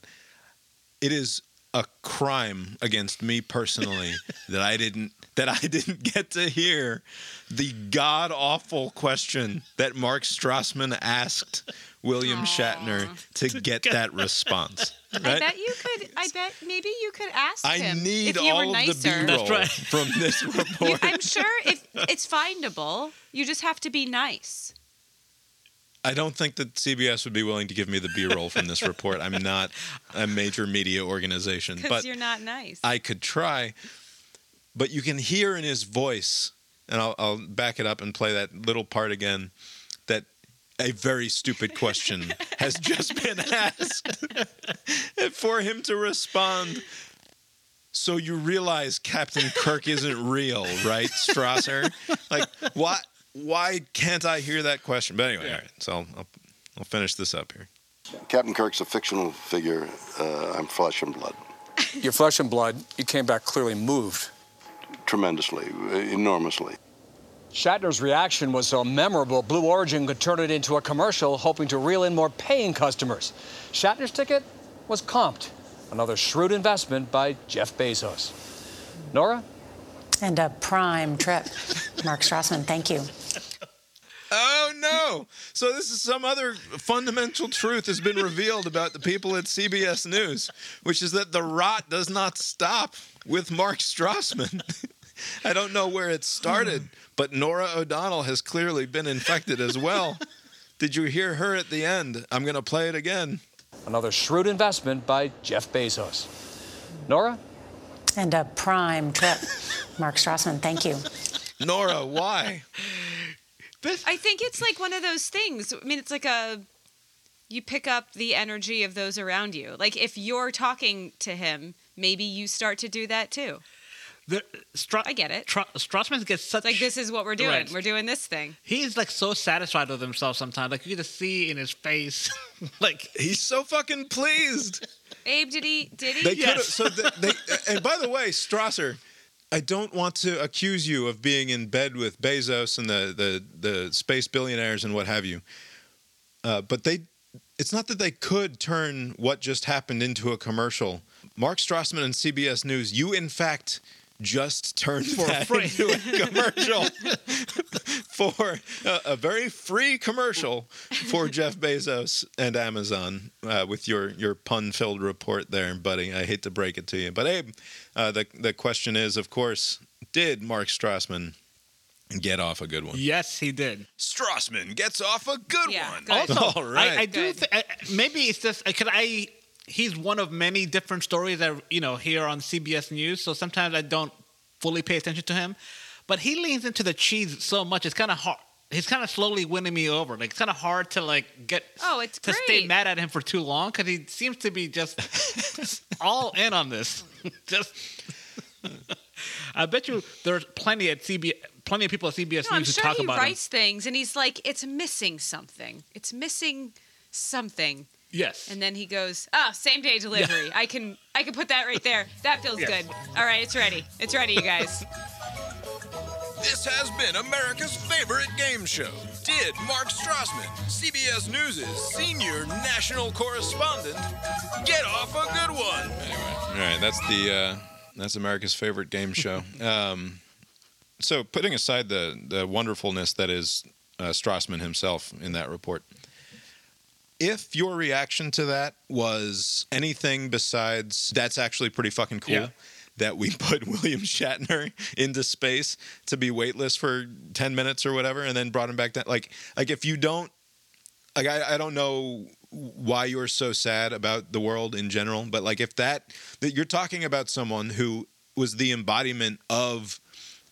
It is a crime against me personally [LAUGHS] that I didn't that I [LAUGHS] didn't get to hear the god awful question that Mark Strassman asked William Shatner to get that response. [LAUGHS] I bet you could. I bet maybe you could ask I him need if you all were of nicer. the B-roll from this [LAUGHS] report. I'm sure if it's findable, you just have to be nice. I don't think that CBS would be willing to give me the B-roll from this report. I'm not a major media organization, Because but you're not nice. I could try. But you can hear in his voice, and I'll, I'll back it up and play that little part again, that a very stupid question [LAUGHS] has just been asked. and [LAUGHS] for him to respond, so you realize Captain Kirk isn't real, right, Strasser? Like, why? Why can't I hear that question? But anyway, all right. So I'll, I'll, I'll finish this up here. Captain Kirk's a fictional figure. Uh, I'm flesh and blood. Your flesh and blood, you came back clearly moved. Tremendously, uh, enormously. Shatner's reaction was so memorable, Blue Origin could turn it into a commercial, hoping to reel in more paying customers. Shatner's ticket was comped. Another shrewd investment by Jeff Bezos. Norah? And a prime trip. Mark Strassman, thank you. Oh no! So this is some other fundamental truth has been revealed about the people at CBS News, which is that the rot does not stop with Mark Strassman. [LAUGHS] [LAUGHS] I don't know where it started, [SIGHS] but Norah O'Donnell has clearly been infected as well. [LAUGHS] Did you hear her at the end? I'm going to play it again. Another shrewd investment by Jeff Bezos. Norah? And a prime trip. [LAUGHS] Mark Strassman, thank you. Norah, why? I think it's like one of those things. I mean, it's like a you pick up the energy of those around you. Like if you're talking to him, maybe you start to do that too. The, Stra- I get it. Tra- Strassman gets such. Like this is what we're doing. Right. We're doing this thing. He's like so satisfied with himself sometimes. Like you can just see in his face, [LAUGHS] like he's so fucking pleased. Abe, did he? Did he? They could have. So they, they. [LAUGHS] And by the way, Strasser, I don't want to accuse you of being in bed with Bezos and the the the space billionaires and what have you. Uh, but they, it's not that they could turn what just happened into a commercial. Mark Strassman and CBS News, you in fact just turned For that free. into a commercial [LAUGHS] for a, a very free commercial for Jeff Bezos and Amazon uh, with your your pun filled report there, buddy. I hate to break it to you, but Abe, uh, the the question is, of course, did Mark Strassman get off a good one? yes, he did. Strassman gets off a good Yeah, one. good. Also, [LAUGHS] All right. I, I do. Good. Th- I, maybe it's just because I. He's one of many different stories that you know here on CBS News. So sometimes I don't fully pay attention to him, but he leans into the cheese so much. It's kind of hard. He's kind of slowly winning me over. Like it's kind of hard to like get. Oh, it's to stay mad at him for too long because he seems to be just [LAUGHS] all in on this. [LAUGHS] just. I bet you there's plenty at CBS, plenty of people at CBS No, I'm News who sure talk he about him. writes things, and he's like, "It's missing something. It's missing something." Yes. And then he goes, "Oh, same day delivery. I can, I can put that right there. That feels Yes. good. All right, it's ready. It's ready, you guys." This has been America's favorite game show. Did Mark Strassman, CBS News' senior national correspondent, get off a good one? Anyway, all right, that's the uh, that's America's favorite game show. [LAUGHS] Um, so, putting aside the the wonderfulness that is uh, Strassman himself in that report, if your reaction to that was anything besides that's actually pretty fucking cool. Yeah. That we [LAUGHS] put William Shatner into space to be weightless for ten minutes or whatever, and then brought him back down. Like, like if you don't, like, I, I don't know why you're so sad about the world in general, but like if that that you're talking about someone who was the embodiment of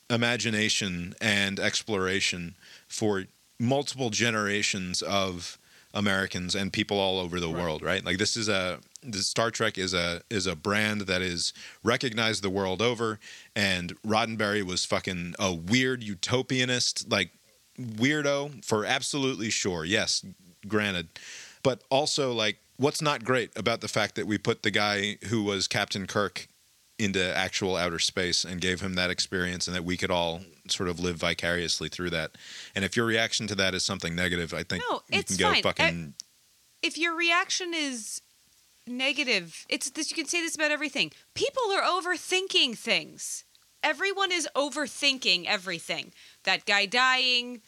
imagination and exploration for multiple generations of Americans and people all over the world, right? Like this is a the Star Trek is a is a brand that is recognized the world over and Roddenberry was fucking a weird utopianist like weirdo for absolutely sure. Yes, granted. But also like what's not great about the fact that we put the guy who was Captain Kirk into actual outer space and gave him that experience and that we could all sort of live vicariously through that. And if your reaction to that is something negative, I think No, you can go fine. fucking if your reaction is negative, it's this. You can say this about everything. People are overthinking things. Everyone is overthinking everything. That guy dying,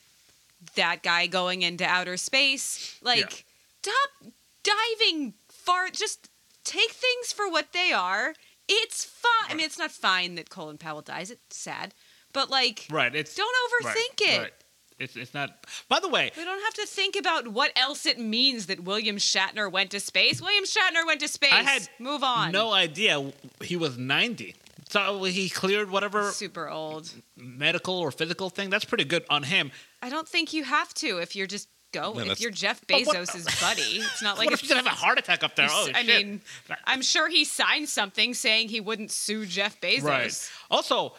that guy going into outer space. Like, stop diving far. Just take things for what they are. It's fine. I mean, it's not fine that Colin Powell dies. It's sad, but like, Right. It's don't overthink right, it. Right. It's it's not. By the way, We don't have to think about what else it means that William Shatner went to space. William Shatner went to space. I had Move on. no idea he was 90. So he cleared whatever super old medical or physical thing. That's pretty good on him. I don't think you have to if you're just going. No, if you're Jeff But what- Bezos' [LAUGHS] buddy, it's not like what if it's he's gonna have a heart attack up there? Oh, I shit. mean, I'm sure he signed something saying he wouldn't sue Jeff Bezos. Right. Also,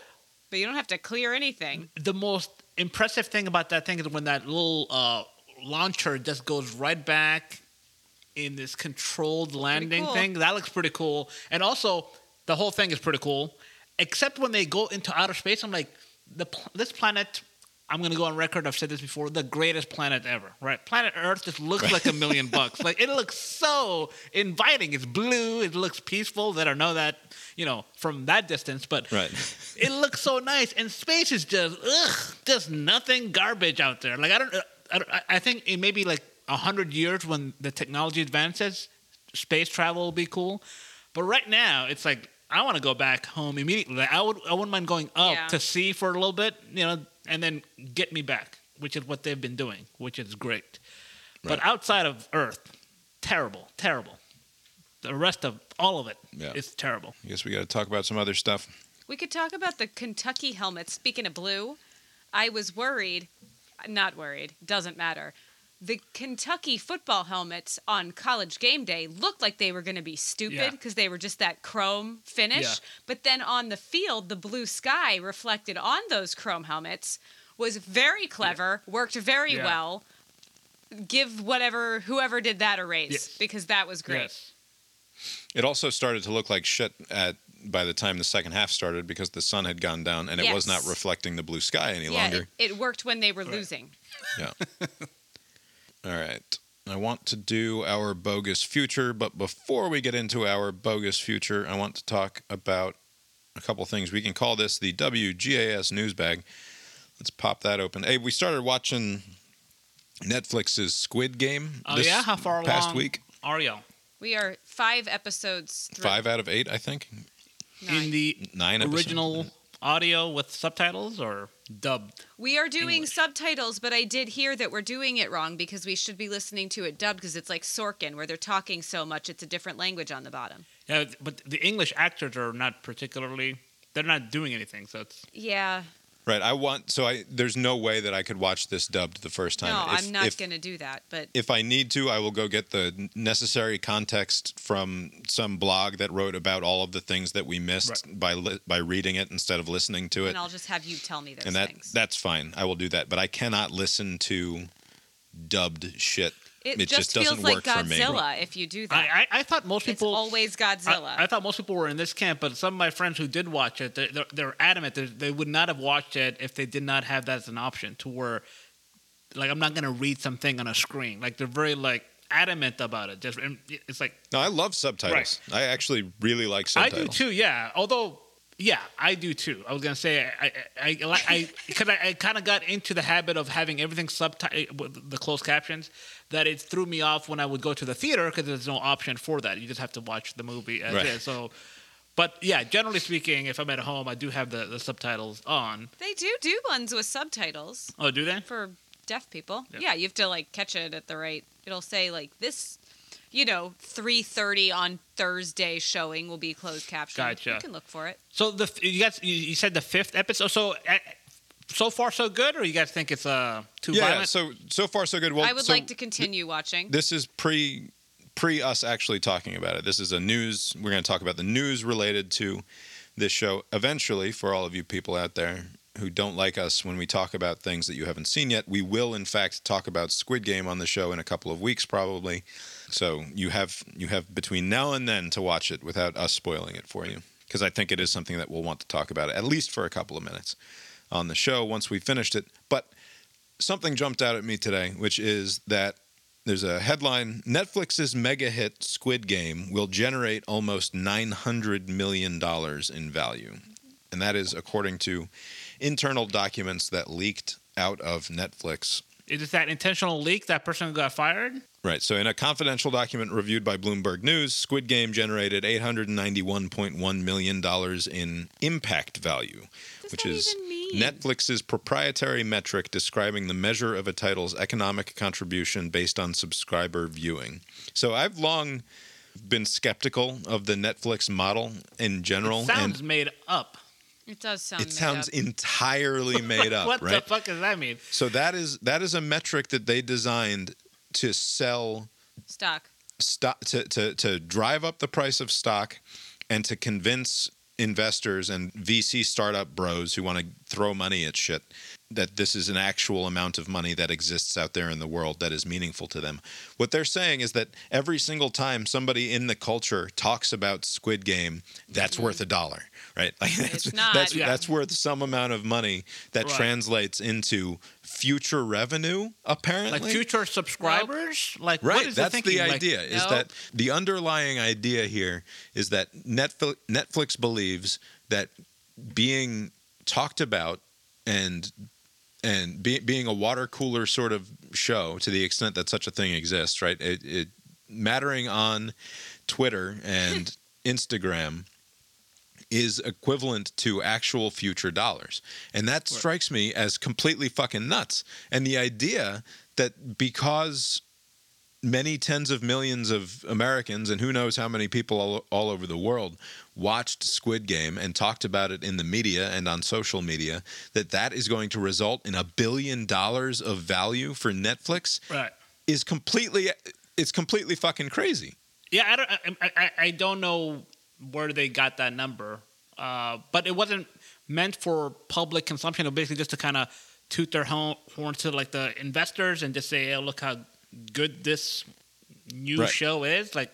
but you don't have to clear anything. the most impressive thing about that thing is when that little uh, launcher just goes right back in this controlled landing cool. thing. That looks pretty cool. And also, the whole thing is pretty cool. Except when they go into outer space, I'm like, the this planet. I'm gonna go on record. I've said this before. The greatest planet ever, right? Planet Earth just looks like a million [LAUGHS] bucks. Like it looks so inviting. It's blue. It looks peaceful. That I know that you know from that distance, but right. [LAUGHS] it looks so nice, and space is just ugh, just nothing garbage out there. Like I don't, I, don't, I think in maybe like a hundred years when the technology advances, space travel will be cool. But right now, it's like I want to go back home immediately. I would, I wouldn't mind going up Yeah. to sea for a little bit, you know, and then get me back, which is what they've been doing, which is great. But outside of Earth, terrible, terrible. The rest of all of it is Yeah. terrible. I guess we got to talk about some other stuff. We could talk about the Kentucky helmets. Speaking of blue, I was worried, not worried, doesn't matter. The Kentucky football helmets on college game day looked like they were going to be stupid because they were just that chrome finish. Yeah. But then on the field, the blue sky reflected on those chrome helmets was very clever, worked very Yeah. well. Give whatever whoever did that a raise Yes. because that was great. It also started to look like shit at by the time the second half started because the sun had gone down and it was not reflecting the blue sky any Yeah, longer. it, it worked when they were losing. Yeah. [LAUGHS] All right. I want to do our bogus future, but before we get into our bogus future, I want to talk about a couple things. We can call this the WGAS news bag. Let's pop that open. Hey, we started watching Netflix's Squid Game Oh this yeah, how far past along week. are you? We are five episodes through. Five out of eight, I think. in the Nine episodes. original audio with subtitles or dubbed? We are doing subtitles, but I did hear that we're doing it wrong because we should be listening to it dubbed because it's like Sorkin, where they're talking so much it's a different language on the bottom. Yeah, but the English actors are not particularly. They're not doing anything, so it's Yeah. Right. I want so I there's no way that I could watch this dubbed the first time. no, If- I'm not going to do that. But if I need to, I will go get the necessary context from some blog that wrote about all of the things that we missed by li- by reading it instead of listening to it. and I'll just have you tell me those and that things. that's fine. I will do that, but I cannot listen to dubbed shit. It, just, just, doesn't feels like work for me. Godzilla if you do that. I, I, I thought most it's people. always Godzilla. I, I thought most people were in this camp, but some of my friends who did watch it, they're, they're, they're adamant that they would not have watched it if they did not have that as an option. To where, like, I'm not going to read something on a screen. Like, they're very like adamant about it. Just it's like No, I love subtitles. I actually really like subtitles. I do too. Yeah, although Yeah, I do too. I was gonna say I I I I [LAUGHS] because I, I kind of got into the habit of having everything subtitled eh, with the closed captions that it threw me off when I would go to the theater because there's no option for that. You just have to watch the movie as Right. is. So, but yeah, generally speaking, if I'm at home, I do have the, the subtitles on. They do do ones with subtitles Oh, do they? for deaf people. Yeah. Yeah, you have to like catch it at the right. It'll say like this, you know, three thirty on Thursday showing will be closed caption. Gotcha. You can look for it. So the you guys you, you said the fifth episode. So uh, so far so good, or you guys think it's uh too yeah. violent? So so far so good. Well, I would so like to continue watching. This is pre pre us actually talking about it. This is a news. We're going to talk about the news related to this show. Eventually, for all of you people out there who don't like us when we talk about things that you haven't seen yet, we will in fact talk about Squid Game on the show in a couple of weeks probably. So you have you have between now and then to watch it without us spoiling it for you because I think it is something that we'll want to talk about at least for a couple of minutes on the show once we finished it. But something jumped out at me today, which is that there's a headline Netflix's mega hit Squid Game will generate almost $900 million in value. And that is according to internal documents that leaked out of Netflix. Is it that intentional leak that person got fired? Right. So, in a confidential document reviewed by Bloomberg News, Squid Game generated $891.1 million in impact value, which is? Netflix's proprietary metric describing the measure of a title's economic contribution based on subscriber viewing. So, I've long been skeptical of the Netflix model in general. Sounds and made up. It does sound. it made sounds up. entirely [LAUGHS] made up, what right? the fuck does that mean? So that is that is a metric that they designed to sell stock. stock to, to to drive up the price of stock and to convince investors and VC startup bros who want to throw money at shit that this is an actual amount of money that exists out there in the world that is meaningful to them. What they're saying is that every single time somebody in the culture talks about Squid Game, that's mm-hmm. worth a dollar, right? [LAUGHS] Like that's, It's not. that's Yeah. that's worth some amount of money that Right. translates into future revenue apparently. Like future subscribers? Like Right, what is that's the Like, idea. is Nope. that the underlying idea here is that Netflix, Netflix believes that being talked about and and be, being a water cooler sort of show to the extent that such a thing exists, right? It, it mattering on Twitter and [LAUGHS] Instagram is equivalent to actual future dollars. And that strikes me as completely fucking nuts. And the idea that because many tens of millions of Americans and who knows how many people all, all over the world watched Squid Game and talked about it in the media and on social media that that is going to result in a billion dollars of value for Netflix Right. is completely it's completely fucking crazy. Yeah, I don't. I, I, I don't know where they got that number, uh, but it wasn't meant for public consumption. It was basically just to kind of toot their horn, to like the investors and just say, "Hey, look how good this new Right. show is." Like,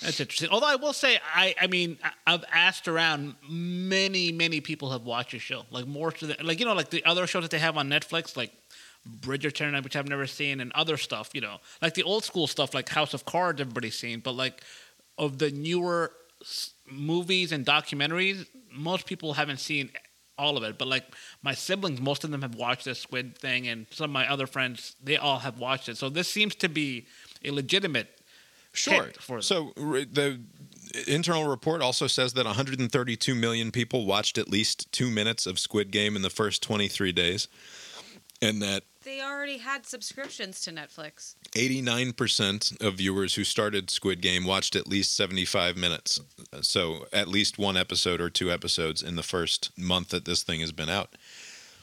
that's interesting. Although I will say, I, I mean, I've asked around. Many, many people have watched the show. Like more to the, like you know, like the other shows that they have on Netflix, like Bridgerton, which I've never seen, and other stuff. You know, like the old school stuff, like House of Cards, everybody's seen. But like of the newer movies and documentaries, most people haven't seen all of it. But like my siblings, most of them have watched this Squid thing, and some of my other friends, they all have watched it. So this seems to be a legitimate Sure. for them. So the internal report also says that 132 million people watched at least two minutes of Squid Game in the first 23 days, and that They already had subscriptions to Netflix. 89% of viewers who started Squid Game watched at least 75 minutes. So at least one episode or two episodes in the first month that this thing has been out.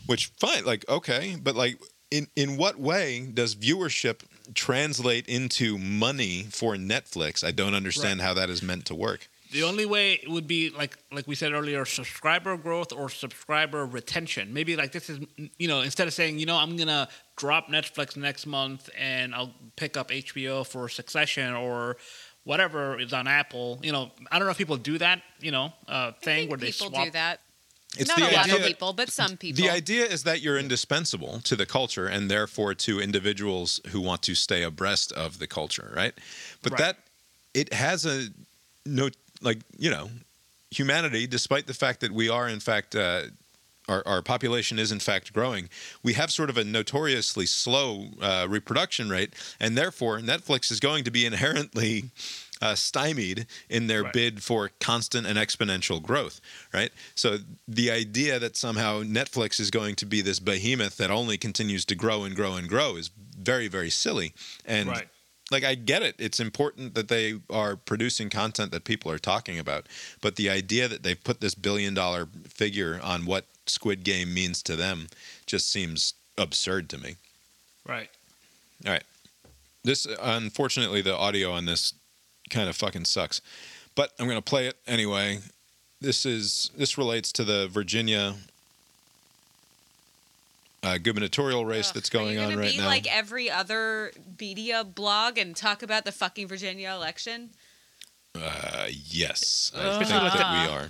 Which fine, like okay, but like in in what way does viewership translate into money for Netflix? I don't understand how that is meant to work. The only way it would be like like we said earlier, subscriber growth or subscriber retention. Maybe like this is you know instead of saying you know I'm gonna drop Netflix next month and I'll pick up HBO for Succession or whatever is on Apple. You know I don't know if people do that. You know uh, thing where they People swap. do that. It's Not the a lot of people, but some people. The idea is that you're indispensable to the culture and therefore to individuals who want to stay abreast of the culture, right? But Right. that it has a no like, you know, humanity, despite the fact that we are in fact. Uh, our, our population is in fact growing. We have sort of a notoriously slow uh, reproduction rate, and therefore Netflix is going to be inherently uh, stymied in their bid for constant and exponential growth, right? So the idea that somehow Netflix is going to be this behemoth that only continues to grow and grow and grow is very, very silly. And Right. like I get it. It's important that they are producing content that people are talking about. But the idea that they've put this billion dollar figure on what Squid Game means to them just seems absurd to me. Right. All right. This unfortunately the audio on this kind of fucking sucks. But I'm going to play it anyway. This is this relates to the Virginia uh, gubernatorial race that's going Are you on right be now. like every other media blog and talk about the fucking Virginia election? uh, yes, I Ugh. think Especially with that the- we are.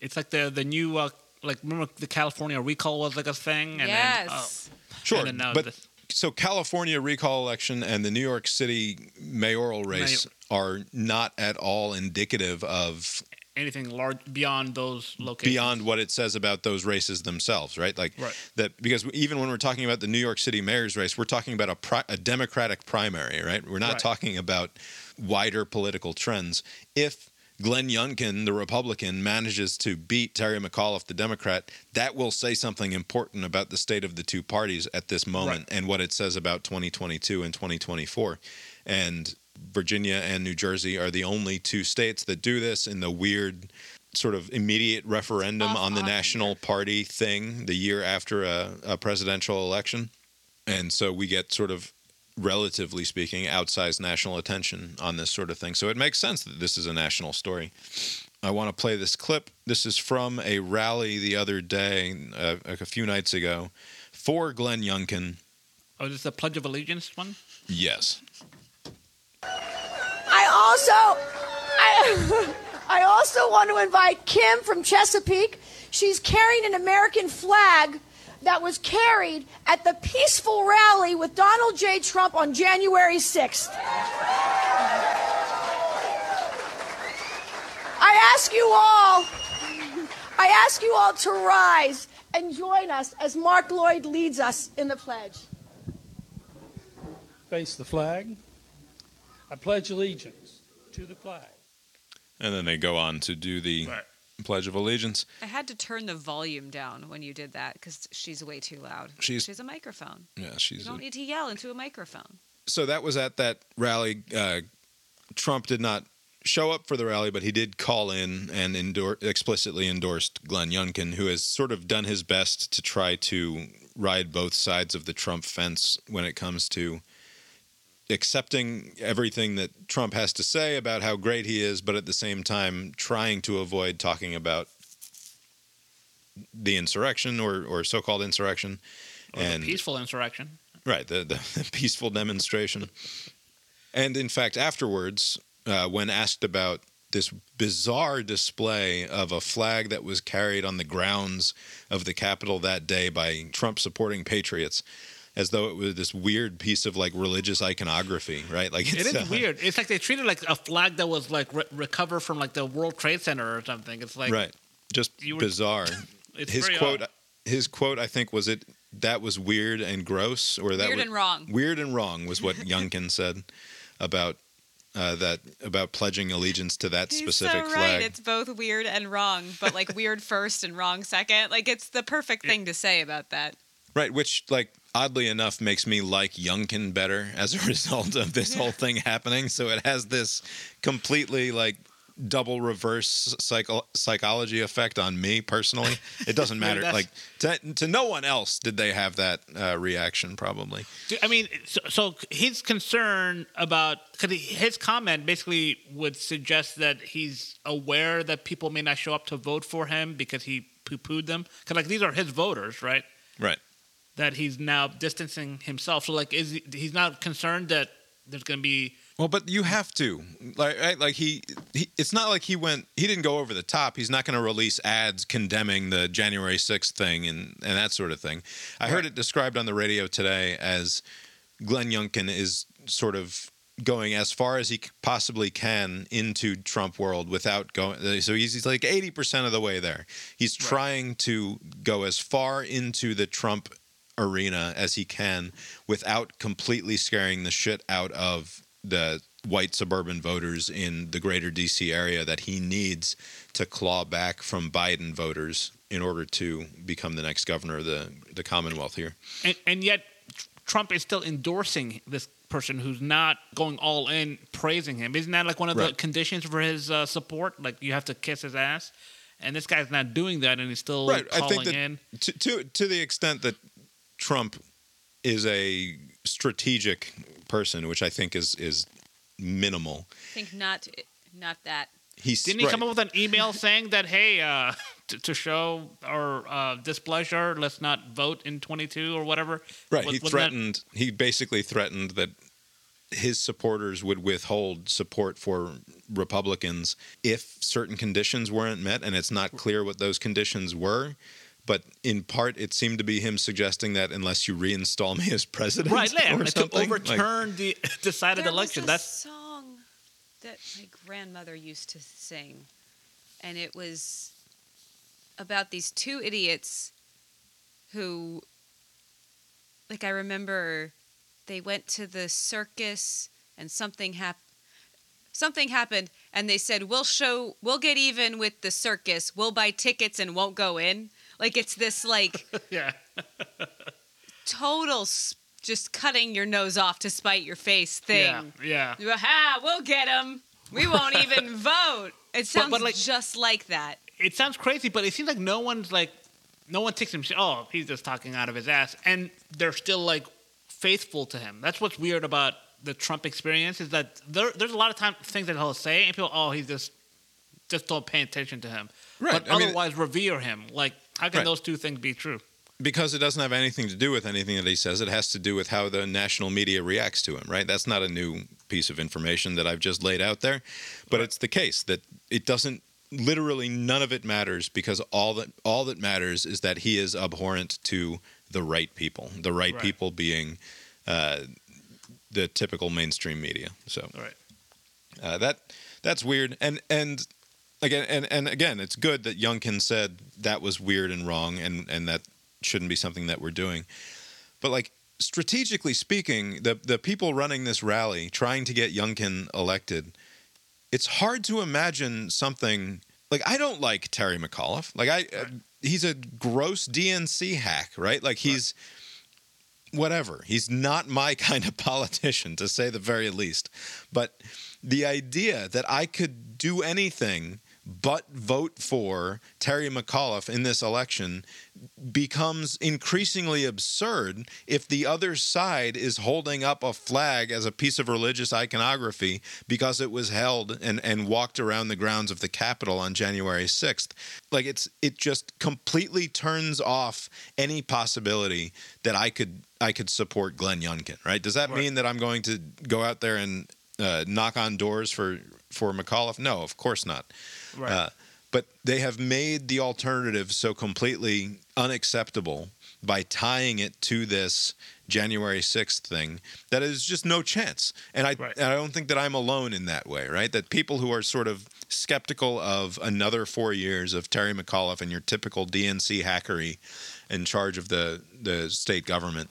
It's like the the new uh, like remember the California recall was like a thing. And Then, Yes. oh, Sure, and then now but this- so California recall election and the New York City mayoral race are not at all indicative of anything large beyond those locations. beyond what it says about those races themselves, right? Like Right. that because even when we're talking about the New York City mayor's race, we're talking about a, pri- a Democratic primary, right? We're not Right. talking about wider political trends. If Glenn Youngkin, the Republican, manages to beat Terry McAuliffe, the Democrat, that will say something important about the state of the two parties at this moment and what it says about 2022 and 2024. And Virginia and New Jersey are the only two states that do this in the weird sort of immediate referendum on the national party thing the year after a, a presidential election. And so we get sort of, relatively speaking, outsized national attention on this sort of thing. So it makes sense that this is a national story. I want to play this clip. This is from a rally the other day, uh, like a few nights ago, for Glenn Youngkin. Oh, this is the Pledge of Allegiance one. Yes. I also, I, [LAUGHS] I also want to invite Kim from Chesapeake. She's carrying an American flag that was carried at the peaceful rally with Donald J. Trump on January 6th. I ask you all, I ask you all to rise and join us as Mark Lloyd leads us in the pledge. Face the flag. I pledge allegiance to the flag. And then they go on to do the Pledge of Allegiance. I had to turn the volume down when you did that because she's way too loud. She's- she has a microphone. Yeah, she's. You she's. don't A, need to yell into a microphone. so that was at that rally. Uh, Trump did not show up for the rally, but he did call in and endor- explicitly endorsed Glenn Youngkin, who has sort of done his best to try to ride both sides of the Trump fence when it comes to accepting everything that Trump has to say about how great he is, but at the same time trying to avoid talking about the insurrection or, or so-called insurrection Or and the peaceful insurrection. Right, the, [LAUGHS] the peaceful demonstration. And in fact, afterwards, uh, when asked about this bizarre display of a flag that was carried on the grounds of the Capitol that day by Trump supporting patriots, as though it was this weird piece of like religious iconography, right? Like It it's, uh, weird. It's like they treated like a flag that was like re- recovered from like the World Trade Center or something. It's like right, just were- bizarre. [LAUGHS] It's his quote, odd. his quote, I think, was it that was weird and gross, or that Weird was, and wrong. Weird and wrong was what [LAUGHS] Youngkin said about uh, that about pledging allegiance to that He's specific so flag. right. It's both weird and wrong, but like weird [LAUGHS] first and wrong second. Like it's the perfect thing to say about that. Right, which like oddly enough makes me like Youngkin better as a [LAUGHS] result of this whole thing happening. So it has this completely like double reverse psycho- psychology effect on me personally. It doesn't [LAUGHS] matter. That's- like to, to no one else did they have that uh, reaction probably. I mean, so, so his concern about because his comment basically would suggest that he's aware that people may not show up to vote for him because he poo-pooed them. Because like these are his voters, right? Right. That he's now distancing himself. So like, is he, he's not concerned that there's going to be Well, but you have to like right? like he, he it's not like he went he didn't go over the top. He's not going to release ads condemning the January 6th thing and and that sort of thing. I heard it described on the radio today as Glenn Youngkin is sort of going as far as he possibly can into Trump world without going. So he's, he's like eighty percent of the way there. He's trying to go as far into the Trump arena as he can without completely scaring the shit out of the white suburban voters in the greater DC area that he needs to claw back from Biden voters in order to become the next governor of the, the Commonwealth here. and, and yet Trump is still endorsing this person who's not going all in, praising him. Isn't that like one of the Right. conditions conditions for his uh, support? Like you have to kiss his ass, and this guy's not doing that, and he's still right. I calling think that in. To, to to the extent that Trump is a strategic person, which I think is is minimal. I think not not that. He's Didn't he right. come up with an email saying that, hey, uh, to, to show our uh, displeasure, let's not vote in 22 or whatever? Right. Was- he wasn't that- threatened. He basically threatened that his supporters would withhold support for Republicans if certain conditions weren't met, and it's not clear what those conditions were. But in part, it seemed to be him suggesting that unless you reinstall me as president, right, yeah, or like to something, like- overturn the [LAUGHS] decided There election. Was a That's song that my grandmother used to sing, and it was about these two idiots who, like, I remember they went to the circus and something happened. Something happened, and they said, "We'll show, we'll get even with the circus. We'll buy tickets and won't go in." Like it's this like [LAUGHS] yeah. total s- just cutting your nose off to spite your face thing. Yeah, yeah. Ha! We'll get him. We won't [LAUGHS] even vote. It sounds but, like- just like that. It sounds crazy, but it seems like no one's like, no one takes him. Oh, he's just talking out of his ass, and they're still like faithful to him. That's what's weird about the Trump experience is that there, there's a lot of time things that he'll say, and people, oh, he's just just don't pay attention to him. Right, But I mean- otherwise, revere him. Like, how can Right. those two things be true? because it doesn't have anything to do with anything that he says. It has to do with how the national media reacts to him, right? That's not a new piece of information that I've just laid out there, but it's the case that it doesn't literally none of it matters because all that all that matters is that he is abhorrent to the right people, the right, Right. people being uh, the typical mainstream media. So Right. uh, that that's weird, and and again and, and again, it's good that Youngkin said that was weird and wrong, and and that shouldn't be something that we're doing. But like strategically speaking, the the people running this rally, trying to get Youngkin elected, it's hard to imagine something like I don't like Terry McAuliffe. Like I, uh, he's a gross DNC hack, right? Like he's whatever. He's not my [LAUGHS] kind of politician, to say the very least. But the idea that I could do anything but vote for Terry McAuliffe in this election becomes increasingly absurd if the other side is holding up a flag as a piece of religious iconography because it was held and, and walked around the grounds of the Capitol on January 6th. Like it's it just completely turns off any possibility that I could I could support Glenn Youngkin, right? Does that mean that I'm going to go out there and uh, knock on doors for for McAuliffe? No, of course not. Right. Uh, but they have made the alternative so completely unacceptable by tying it to this January 6th thing that is just no chance. And I, and I don't think that I'm alone in that way, right? That people who are sort of skeptical of another four years of Terry McAuliffe and your typical DNC hackery in charge of the, the state government,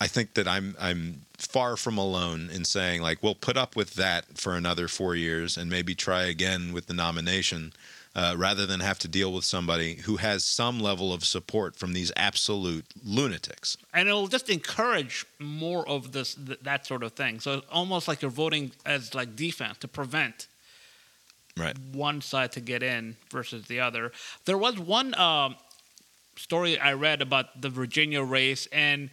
I think that I'm I'm far from alone in saying like we'll put up with that for another four years and maybe try again with the nomination, uh, rather than have to deal with somebody who has some level of support from these absolute lunatics. and it'll just encourage more of this th- that sort of thing. So it's almost like you're voting as like defense to prevent Right. one side to get in versus the other. There was one um, story I read about the Virginia race, and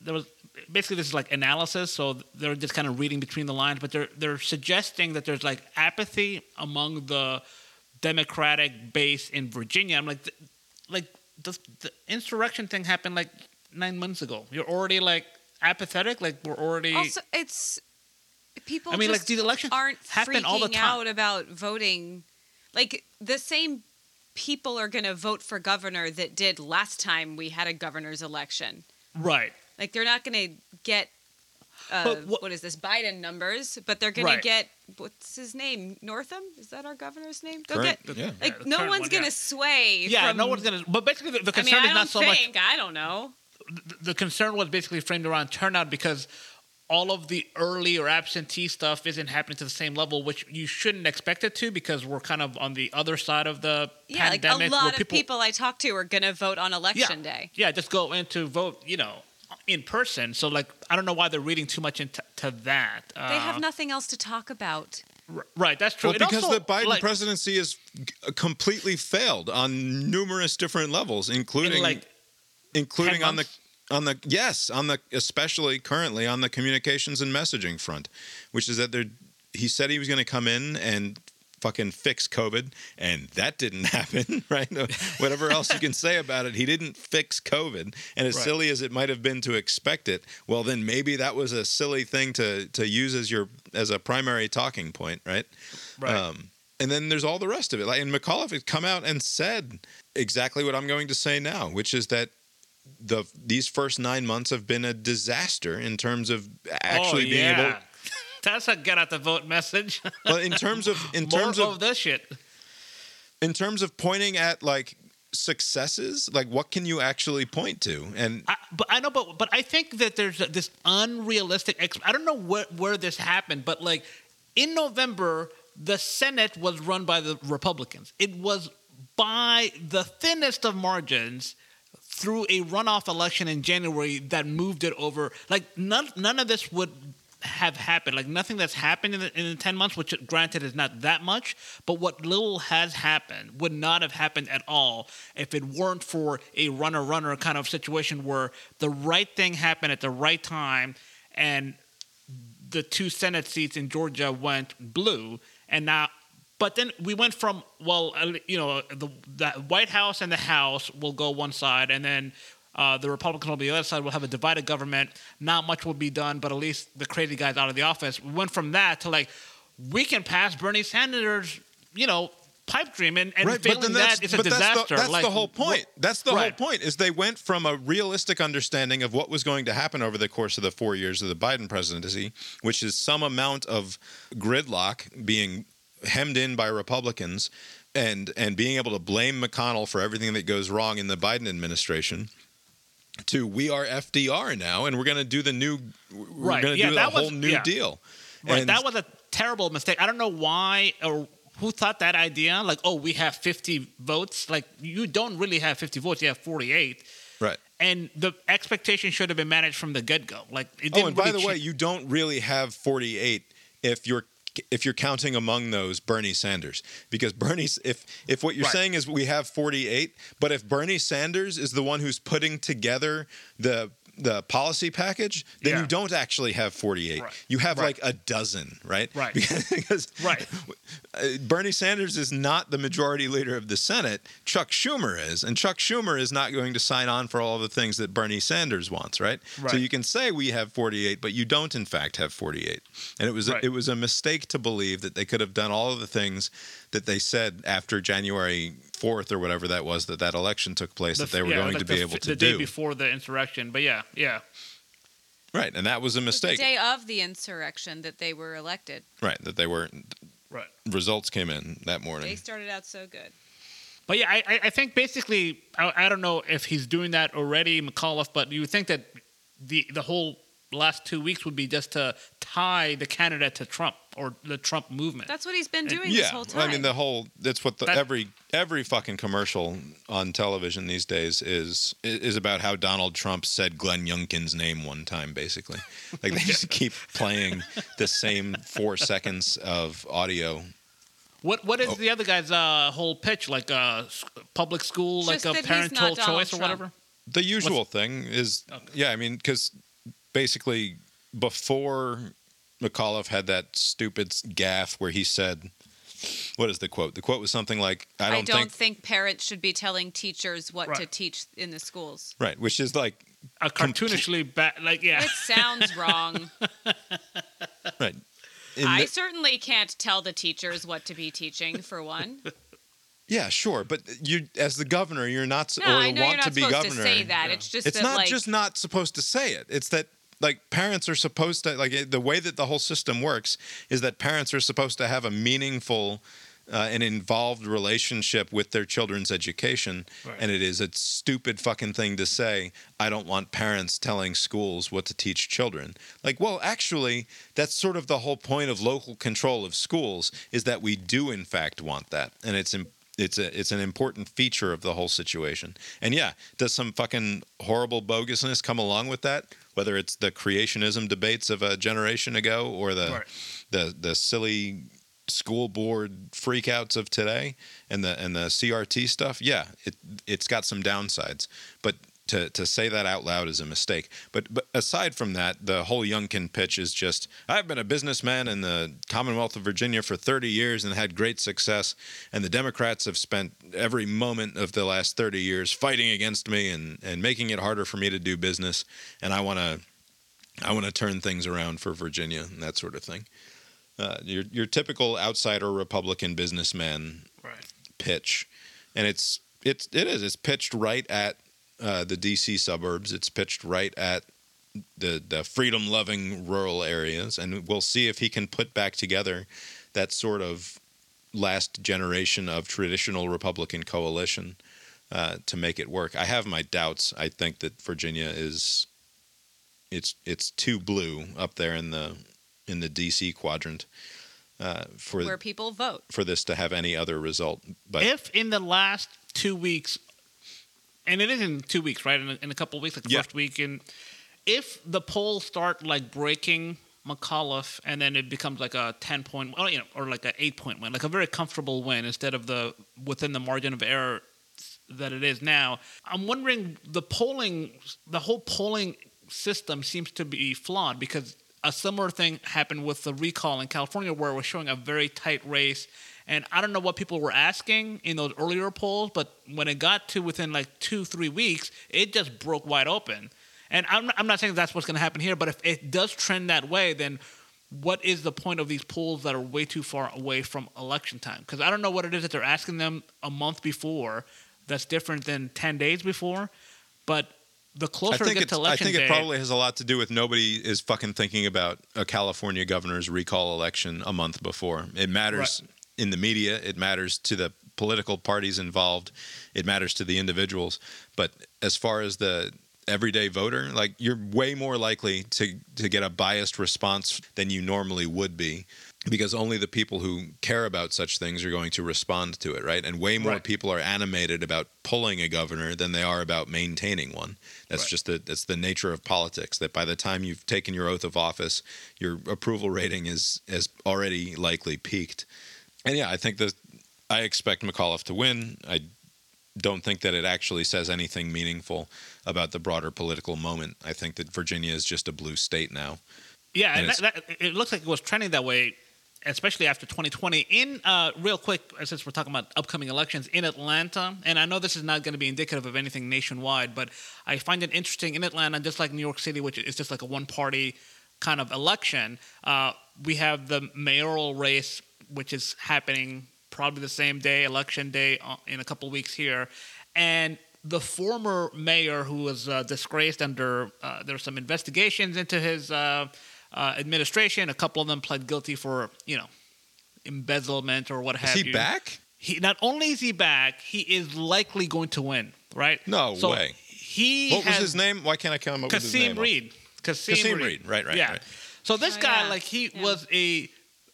there was basically this is like analysis. So they're just kind of reading between the lines, but they're they're suggesting that there's like apathy among the Democratic base in Virginia. I'm like, like the, the insurrection thing happened like nine months ago. You're already like apathetic. Like we're already. Also, it's people. I mean, like, these elections aren't happen freaking all the time. out about voting. Like the same people are going to vote for governor that did last time we had a governor's election. right. Like they're not going to get uh, what is this Biden numbers, but they're going Right. to get what's his name Northam? Is that our governor's name? They'll Current- get yeah. like Yeah, no one's one, going to yeah. sway. Yeah, from, no one's gonna. But basically, the, the I mean, concern I is don't not so much. think. I don't know. the- the concern was basically framed around turnout because all of the early or absentee stuff isn't happening to the same level, which you shouldn't expect it to because we're kind of on the other side of the Yeah, like a where lot of people, I talk to are going to vote on election day. Yeah, just go in to vote, you know, in person. So, like, I don't know why they're reading too much into to that. Uh, They have nothing else to talk about. r- Right, that's true. Well, because also, the Biden like, presidency has g- completely failed on numerous different levels, including like, including 10 on the on the yes on the especially currently on the communications and messaging front, which is that there he said he was going to come in and fucking fix COVID, and that didn't [LAUGHS] happen, right? [LAUGHS] Whatever else you can say about it, he didn't fix COVID. And as Right. silly as it might have been to expect it, well, then maybe that was a silly thing to to use as your as a primary talking point, right? Right. Um, and then there's all the rest of it. Like, and McAuliffe had come out and said exactly what I'm going to say now, which is that the these first nine months have been a disaster in terms of actually oh, being yeah. able. That's a get out the vote message. [LAUGHS] Well, in terms of in terms of of this shit. in terms of pointing at like successes, like what can you actually point to? And I, but I know, but but I think that there's this unrealistic. Ex- I don't know where where this happened, but like in November, the Senate was run by the Republicans. It was by the thinnest of margins through a runoff election in January that moved it over. Like none none of this would have happened. Like nothing that's happened in the, in the ten months, which granted is not that much, but what little has happened would not have happened at all if it weren't for a runner runner kind of situation where the right thing happened at the right time and the two Senate seats in Georgia went blue, and now. But then we went from well, you know, the, the White House and the House will go one side, and then uh, the Republicans will be the other side. We'll have a divided government. Not much will be done, but at least the crazy guys out of the office. We went from that to like we can pass Bernie Sanders, you know, pipe dream, and, and right, failing that, it's a but that's the- disaster. That's, like, the whole point. That's the Right. whole point. Is they went from a realistic understanding of what was going to happen over the course of the four years of the Biden presidency, which is some amount of gridlock being hemmed in by Republicans, and and being able to blame McConnell for everything that goes wrong in the Biden administration. To we are FDR now, and we're going to do the new. We're Right. going to Yeah, do that the whole was- new yeah. deal. Right, And- that was a terrible mistake. I don't know why or who thought that idea. Like, oh, we have 50 votes. Like, you don't really have 50 votes. You have 48. right. And the expectation should have been managed from the get go. Like, it Oh, didn't and by really the way, you don't really have 48 if you're if you're counting among those Bernie Sanders because Bernie's if if what you're Right. saying is we have 48, but if Bernie Sanders is the one who's putting together the the policy package, then Yeah. you don't actually have 48. Right. You have Right. like a dozen, right? Right. [LAUGHS] because Right. [LAUGHS] uh, Bernie Sanders is not the majority leader of the Senate. Chuck Schumer is, and Chuck Schumer is not going to sign on for all the things that Bernie Sanders wants, right? right. So you can say we have 48, but you don't in fact have 48. And it was a, it was a mistake to believe that they could have done all of the things that they said after January 4th or whatever that was that that election took place the that they were yeah, going like to be f- able to the do. day before the insurrection. But yeah, yeah. Right, and that was a The mistake. day of the insurrection that they were elected. Right, that they were Right. results came in that morning. They started out so good. But yeah, I, I- I think basically, I, I don't know if he's doing that already, McAuliffe, but you would think that the the whole last two weeks would be just to tie the candidate to Trump or the Trump movement. That's what he's been doing yeah, this whole time. I mean the whole that's what the, That- every every fucking commercial on television these days is is about how Donald Trump said Glenn Youngkin's name one time basically. [LAUGHS] Like they just keep playing the same 4 seconds of audio. What what is Oh. the other guy's uh, whole pitch? Like a s- public school, Just like a parental not Donald choice or whatever. The usual thing is yeah, I mean cuz basically before McAuliffe had that stupid gaffe where he said what is the quote? The quote was something like I don't, think think parents should be telling teachers what to teach in the schools. right, which is like A cartoonishly bad, like yeah. It sounds wrong. [LAUGHS] right. In I the- certainly can't tell the teachers what to be teaching, for one. [LAUGHS] Yeah, sure, but you, as the governor, you're not No, or I know want you're not to be supposed governor. to say that. It's just it's that, not like, just not supposed to say it. It's that like parents are supposed to like the way that the whole system works is that parents are supposed to have a meaningful uh, an involved relationship with their children's education. Right. and it is a stupid fucking thing to say i don't want parents telling schools what to teach children. Like well actually that's sort of the whole point of local control of schools is that we do in fact want that. And it's it's a it's an important feature of the whole situation and yeah does some fucking horrible bogusness come along with that whether it's the creationism debates of a generation ago or the Right. the the silly school board freakouts of today and the and the CRT stuff, yeah, it it's got some downsides. But to to say that out loud is a mistake. But but aside from that, the whole Youngkin pitch is just I've been a businessman in the Commonwealth of Virginia for 30 years and had great success and the Democrats have spent every moment of the last 30 years fighting against me and and making it harder for me to do business and I want to I want to turn things around for Virginia and that sort of thing. Uh, your your typical outsider Republican businessman Right. pitch, and it's it's it is it's pitched right at uh, the DC suburbs. It's pitched right at the the freedom loving rural areas, and we'll see if he can put back together that sort of last generation of traditional Republican coalition uh, to make it work. I have my doubts. I think that Virginia is it's it's too blue up there in the in the DC quadrant uh, for where people vote. for this to have any other result. But if in the last two weeks, and it is in two weeks, right? In a, in a couple of weeks, like the Yeah. first week, and if the polls start like breaking McAuliffe, and then it becomes like a ten point, well, you know, or like an eight point win, like a very comfortable win instead of the within the margin of error that it is now. I'm wondering the polling, the whole polling system seems to be flawed because a similar thing happened with the recall in California where it was showing a very tight race. And I don't know what people were asking in those earlier polls, but when it got to within like two, three weeks, it just broke wide open. And I'm not, I'm not saying that's what's going to happen here, but if it does trend that way, then what is the point of these polls that are way too far away from election time? Because I don't know what it is that they're asking them a month before that's different than 10 days before. But the I closer it think, gets it's, to I think day, it probably has a lot to do with nobody is fucking thinking about a California governor's recall election a month before. It matters in the media. It matters to the political parties involved. It matters to the individuals. But as far as the everyday voter, like you're way more likely to to get a biased response than you normally would be. Because only the people who care about such things are going to respond to it, right? And way more Right. people are animated about pulling a governor than they are about maintaining one. That's Right. just the that's the nature of politics. That by the time you've taken your oath of office, your approval rating is is already likely peaked. And yeah, I think that I expect McAuliffe to win. I don't think that it actually says anything meaningful about the broader political moment. I think that Virginia is just a blue state now. Yeah, And and that, that, it looks like it was trending that way, especially after 2020. In uh, real quick, since we're talking about upcoming elections in Atlanta, and I know this is not going to be indicative of anything nationwide, but I find it interesting in Atlanta, just like New York City, which is just like a one-party kind of election. Uh, we have the mayoral race, which is happening probably the same day, election day, uh, in a couple weeks here, and the former mayor who was uh, disgraced under uh, there were some investigations into his uh, uh, administration. A couple of them pled guilty for you know embezzlement or what Is have he you. back? He not only is he back, he is likely going to win. Right? No So way. He What was his name? Why can't I come up with his name? Kasim Reed. Kasim, Kasim Reed. Reed. Right, right, yeah. right. So this Oh, guy, yeah. like, he was a.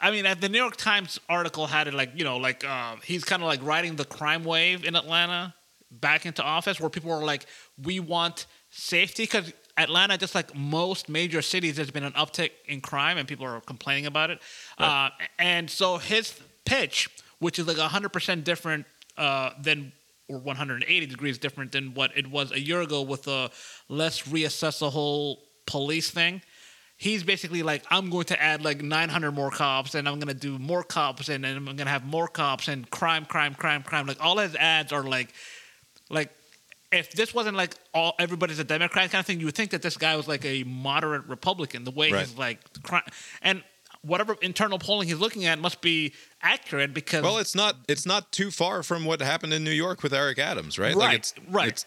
I mean, at the New York Times article had it like you know, like uh, he's kind of like riding the crime wave in Atlanta back into office, where people are like, "We want safety," because Atlanta, just like most major cities, there's been an uptick in crime, and people are complaining about it. Uh, and so his pitch, which is like 100% different uh, than or 180 degrees different than what it was a year ago with the let's reassess the whole police thing. He's basically like, I'm going to add like 900 more cops, and I'm going to do more cops, and then I'm going to have more cops, and crime, crime, crime, crime. Like all his ads are like, like if this wasn't like all everybody's a Democrat kind of thing, you would think that this guy was like a moderate Republican. The way he's like, crime, and whatever internal polling he's looking at must be accurate because Well, it's not. It's not too far from what happened in New York with Eric Adams, right? Right, Like it's right. It's,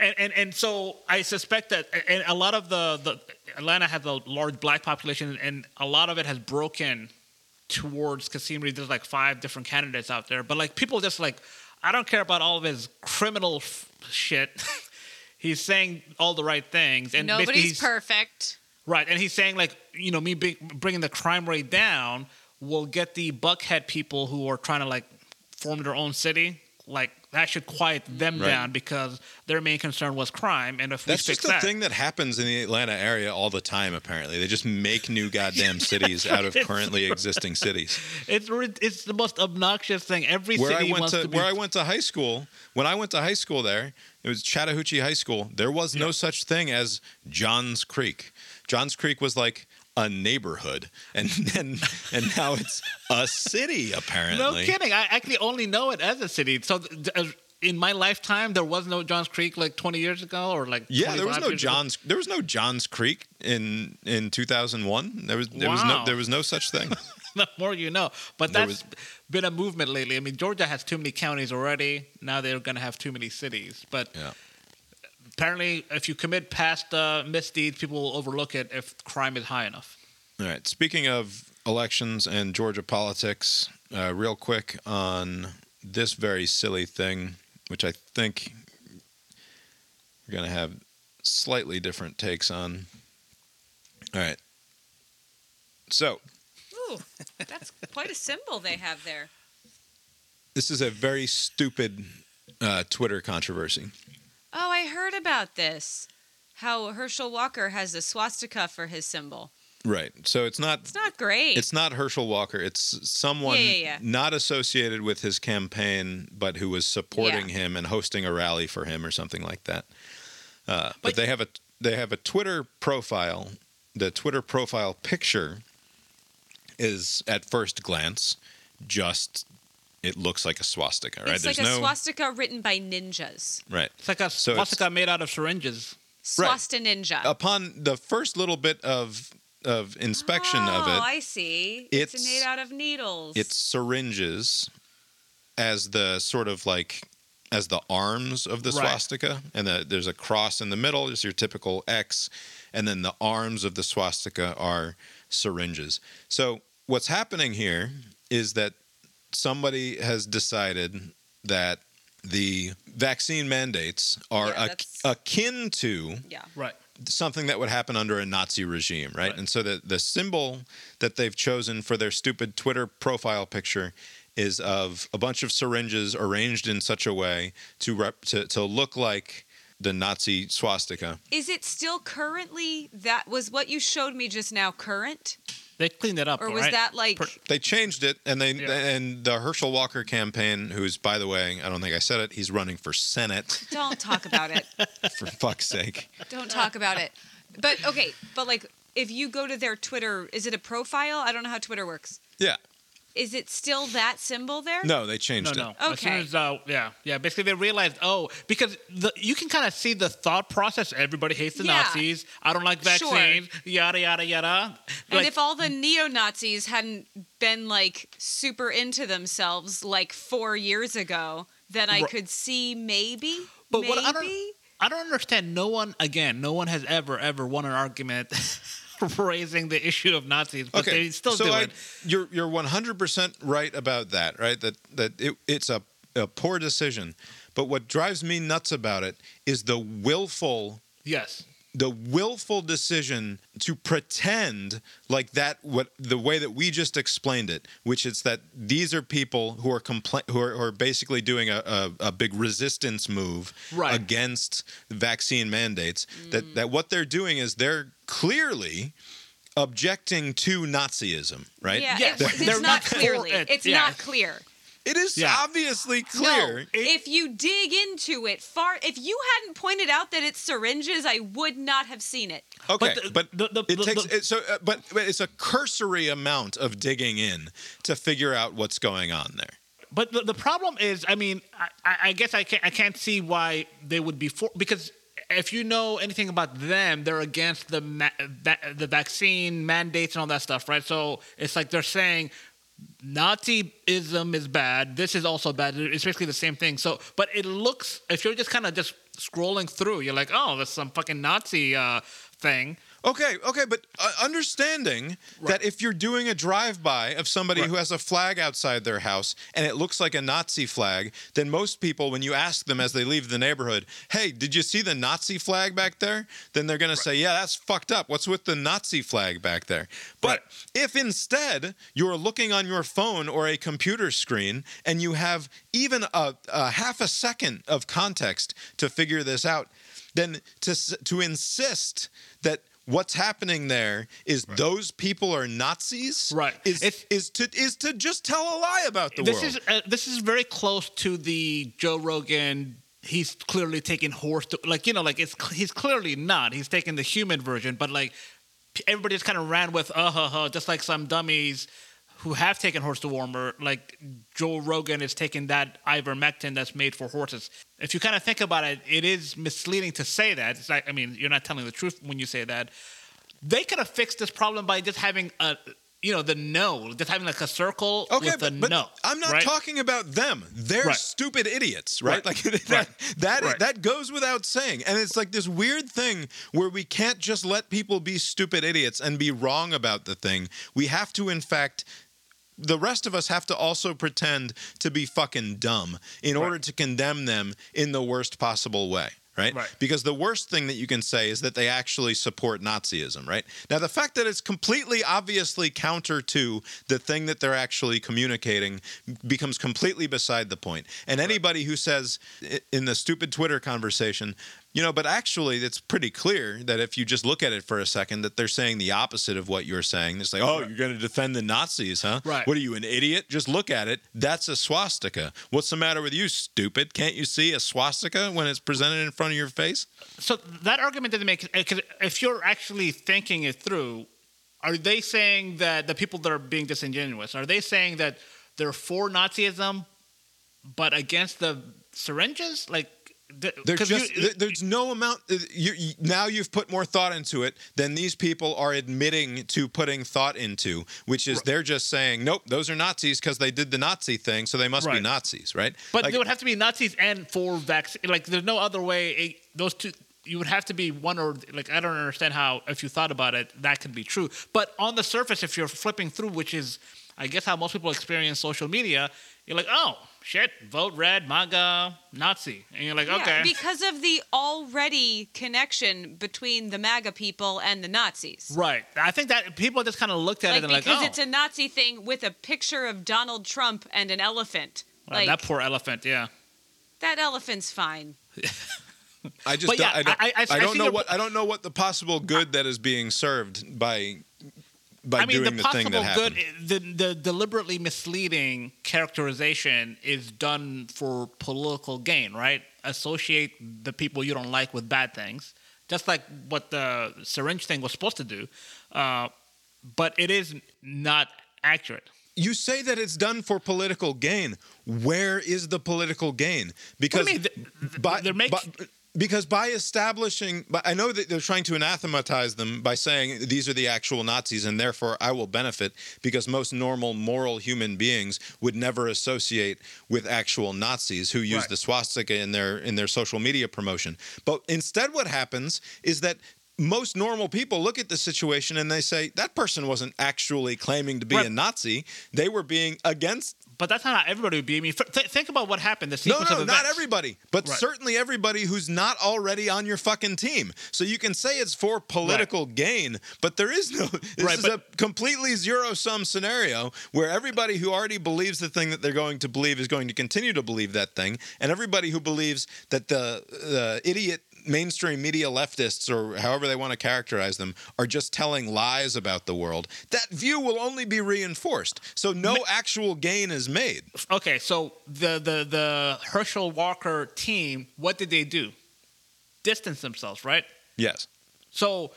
And, and and so I suspect that and a lot of the, the Atlanta has a large black population and a lot of it has broken towards Kasim Reed. There's like five different candidates out there, but like people just like I don't care about all of his criminal f- shit. [LAUGHS] he's saying all the right things, and Nobody's he's- perfect. Right, and he's saying like you know me bring, bringing the crime rate down will get the Buckhead people who are trying to like form their own city like that should quiet them Right. down because their main concern was crime, and if That's we fix just a that, thing that happens in the Atlanta area all the time. Apparently, they just make new [LAUGHS] goddamn cities out of currently [LAUGHS] existing cities. it's it's the most obnoxious thing. Every where I city went wants to, to, be where I went to high school. When I went to high school there, it was Chattahoochee High School. There was no such thing as Johns Creek. Johns Creek was like a neighborhood, and [LAUGHS] and and now it's a city. Apparently, No kidding. I actually only know it as a city. So in my lifetime, there was no Johns Creek like 20 years ago, or like Yeah, there was no years ago. Johns. There was no Johns Creek in in 2001. There was there was no there was no such thing. [LAUGHS] the more you know. But that's been a movement lately. I mean, Georgia has too many counties already. Now they're going to have too many cities. But Yeah. Apparently, if you commit past uh, misdeeds, people will overlook it if crime is high enough. All right. Speaking of elections and Georgia politics, uh, real quick on this very silly thing, which I think we're going to have slightly different takes on. All right. So, Ooh, that's quite a symbol they have there. this is a very stupid uh, Twitter controversy. Oh, I heard about this. How Herschel Walker has a swastika for his symbol. Right. So it's not It's not great. It's not Herschel Walker. It's someone Yeah, yeah, yeah. not associated with his campaign, but who was supporting him and hosting a rally for him or something like that. Uh, but they have a they have a Twitter profile. The Twitter profile picture is at first glance just it looks like a swastika, right? It's like a swastika written by ninjas. right. It's like a So swastika made out of syringes. Swasta ninja. Upon the first little bit of of inspection oh, of it, oh, I see. It's, it's- made out of needles. it's syringes as the sort of like as the arms of the Right. swastika and the, there's a cross in the middle just your typical x and then the arms of the swastika are syringes so what's happening here is that somebody has decided that the vaccine mandates are Yeah, ac- that's- akin to yeah. Right. something that would happen under a Nazi regime, right? And so the the symbol that they've chosen for their stupid Twitter profile picture is of a bunch of syringes arranged in such a way to rep, to to look like the Nazi swastika. Is it still currently that was what you showed me just now current? They cleaned it up. Or though, was right? that like They changed it, and they Yeah. and the Herschel Walker campaign, who's by the way, I don't think I said it, he's running for Senate. don't talk about it. [LAUGHS] For fuck's sake! Don't talk about it. But okay, but like if you go to their Twitter, is it a profile? I don't know how Twitter works. Yeah, Is it still that symbol there? no, they changed no. it. As soon Okay. as, uh, yeah, yeah. Basically, they realized, oh, because the, you can kind of see the thought process. Everybody hates the Yeah. Nazis. I don't like Sure. vaccines. Yada yada yada. And Like, if all the neo Nazis hadn't been like super into themselves like four years ago, then I Ri- could see maybe. But maybe. what I don't, I don't understand. No one, again, no one has ever, ever won an argument [LAUGHS] raising the issue of Nazis, but they still so do I, it. You're you're 100 percent right about that, right? That that it, it's a, a poor decision, but what drives me nuts about it is the willful Yes. The willful decision to pretend like that what the way that we just explained it which is that these are people who are compla- who, are, who are basically doing a, a, a big resistance move Right. against vaccine mandates that mm. that what they're doing is they're clearly objecting to nazism right Yeah, Yes. it- it's not not clearly. It's Yeah. not clear. It is Yeah. obviously clear No, if you dig into it far, if you hadn't pointed out that it's syringes, I would not have seen it. Okay, the- but, the- the- it the- takes the- it, so, uh, but, but it's a cursory amount of digging in to figure out what's going on there. But the, the problem is, I mean, I, I I guess I can't, I can't see why they would be for because if you know anything about them, they're against the ma- va- the vaccine mandates and all that stuff, right? So it's like they're saying Nazism is bad. This is also bad. It's basically the same thing. So, but it looks if you're just kind of just scrolling through, you're like, oh, there's some fucking Nazi uh, thing. Okay, okay, but uh, understanding that if you're doing a drive-by of somebody who has a flag outside their house and it looks like a Nazi flag, then most people, when you ask them as they leave the neighborhood, "Hey, did you see the Nazi flag back there?" Then they're gonna say, "Yeah, that's fucked up. What's with the Nazi flag back there?" But if instead you're looking on your phone or a computer screen and you have even a, a half a second of context to figure this out, then to to insist that what's happening there is those people are Nazis, right? Is is to is to just tell a lie about the this world. is uh, this is very close to the Joe Rogan. He's clearly taking horse to like you know like it's he's clearly not. He's taking the human version, but like everybody just kind of ran with uh huh huh, just like some dummies who have taken horse dewormer. Like Joe Rogan is taking that ivermectin that's made for horses. If you kind of think about it, it is misleading to say that. It's like I mean you're not telling the truth when you say that. They could have fixed this problem by just having a you know the no, just having like a circle Okay, with the but, but no. I'm not right? talking about them. They're Right. stupid idiots, right? Right. Like [LAUGHS] that that Right. that goes without saying. And it's like this weird thing where we can't just let people be stupid idiots and be wrong about the thing. We have to in fact the rest of us have to also pretend to be fucking dumb in order to condemn them in the worst possible way. Right? Right. Because the worst thing that you can say is that they actually support Nazism, right? Now, the fact that it's completely obviously counter to the thing that they're actually communicating becomes completely beside the point. And anybody who says in the stupid Twitter conversation, you know, but actually, it's pretty clear that if you just look at it for a second, that they're saying the opposite of what you're saying. It's like, oh, you're going to defend the Nazis, huh? Right. What are you, an idiot? Just look at it. That's a swastika. What's the matter with you, stupid? Can't you see a swastika when it's presented in front of your face? So that argument doesn't make if you're actually thinking it through, are they saying that the people that are being disingenuous are they saying that they're for Nazism, but against the syringes? Like, There's just you- th- there's no amount. uh, You, you, now you've put more thought into it than these people are admitting to putting thought into, which is they're just saying, nope, those are Nazis because they did the Nazi thing, so they must be Nazis, right? but Like- they would have to be Nazis and for vaccine. Like, there's no other way. eh, those two. You would have to be one or like I don't understand how if you thought about it that could be true. But on the surface, if you're flipping through, which is I guess how most people experience social media, you're like, oh shit, vote red, MAGA, Nazi, and you're like, Yeah, okay, because of the already connection between the MAGA people and the Nazis. right. I think that people just kind of looked at Like it and like, because oh, it's a Nazi thing with a picture of Donald Trump and an elephant. Wow, Like that poor elephant, yeah. that elephant's fine. [LAUGHS] I just But don't, I don't, I- I- I I don't see know your- what I don't know what the possible good that is being served by by I mean, doing the the, thing possible that good, the the deliberately misleading characterization is done for political gain, right? Associate the people you don't like with bad things, just like what the syringe thing was supposed to do. Uh, but it is not accurate. You say that it's done for political gain. Where is the political gain? Because mean? by, they're make- by- because by establishing, I know that they're trying to anathematize them by saying these are the actual Nazis, and therefore I will benefit because most normal, moral human beings would never associate with actual Nazis who use Right. the swastika in their in their social media promotion. But instead, what happens is that most normal people look at the situation and they say that person wasn't actually claiming to be Right. a Nazi; they were being against. But that's not how everybody would be. I mean, th- think about what happened. The No, sequence no, of not everybody, but Right. certainly everybody who's not already on your fucking team. So you can say it's for political gain, but there is no. This Right, is but- a completely zero sum scenario where everybody who already believes the thing that they're going to believe is going to continue to believe that thing, and everybody who believes that the the idiot mainstream media leftists or however they want to characterize them are just telling lies about the world that view will only be reinforced so no actual gain is made Okay, so the the the Herschel Walker team, what did they do? Distance themselves, right? yes So,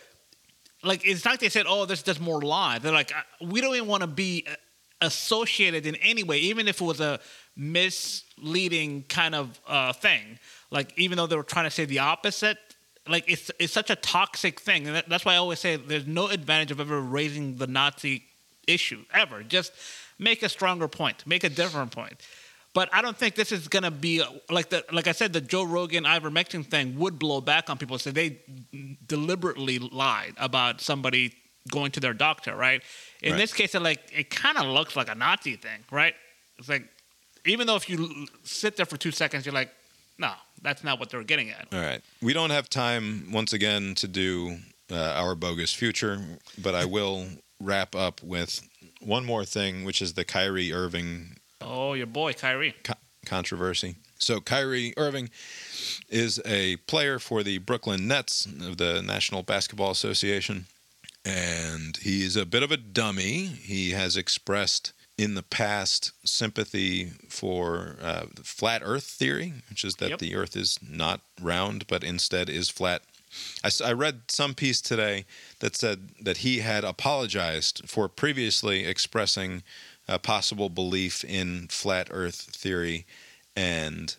like, it's not like they said, "Oh, there's just more lie." They're like, "Uh, we don't even want to be uh, associated in any way, even if it was a misleading kind of uh, thing. Like, even though they were trying to say the opposite, like it's it's such a toxic thing, and that, that's why I always say there's no advantage of ever raising the Nazi issue ever. Just make a stronger point, make a different point. But I don't think this is gonna be like the like I said, the Joe Rogan ivermectin thing would blow back on people. So they deliberately lied about somebody going to their doctor, right? In Right. this case, it like it kind of looks like a Nazi thing, right? It's like even though if you sit there for two seconds, you're like, no, that's not what they're getting at. All right. We don't have time once again to do uh, our bogus future, but I will wrap up with one more thing, which is the Kyrie Irving Oh, your boy Kyrie. co- controversy. So Kyrie Irving is a player for the Brooklyn Nets of the National Basketball Association, and he's a bit of a dummy. He has expressed in the past sympathy for uh, flat Earth theory, which is that Yep. the Earth is not round but instead is flat. I read some piece today that said that he had apologized for previously expressing a possible belief in flat Earth theory, and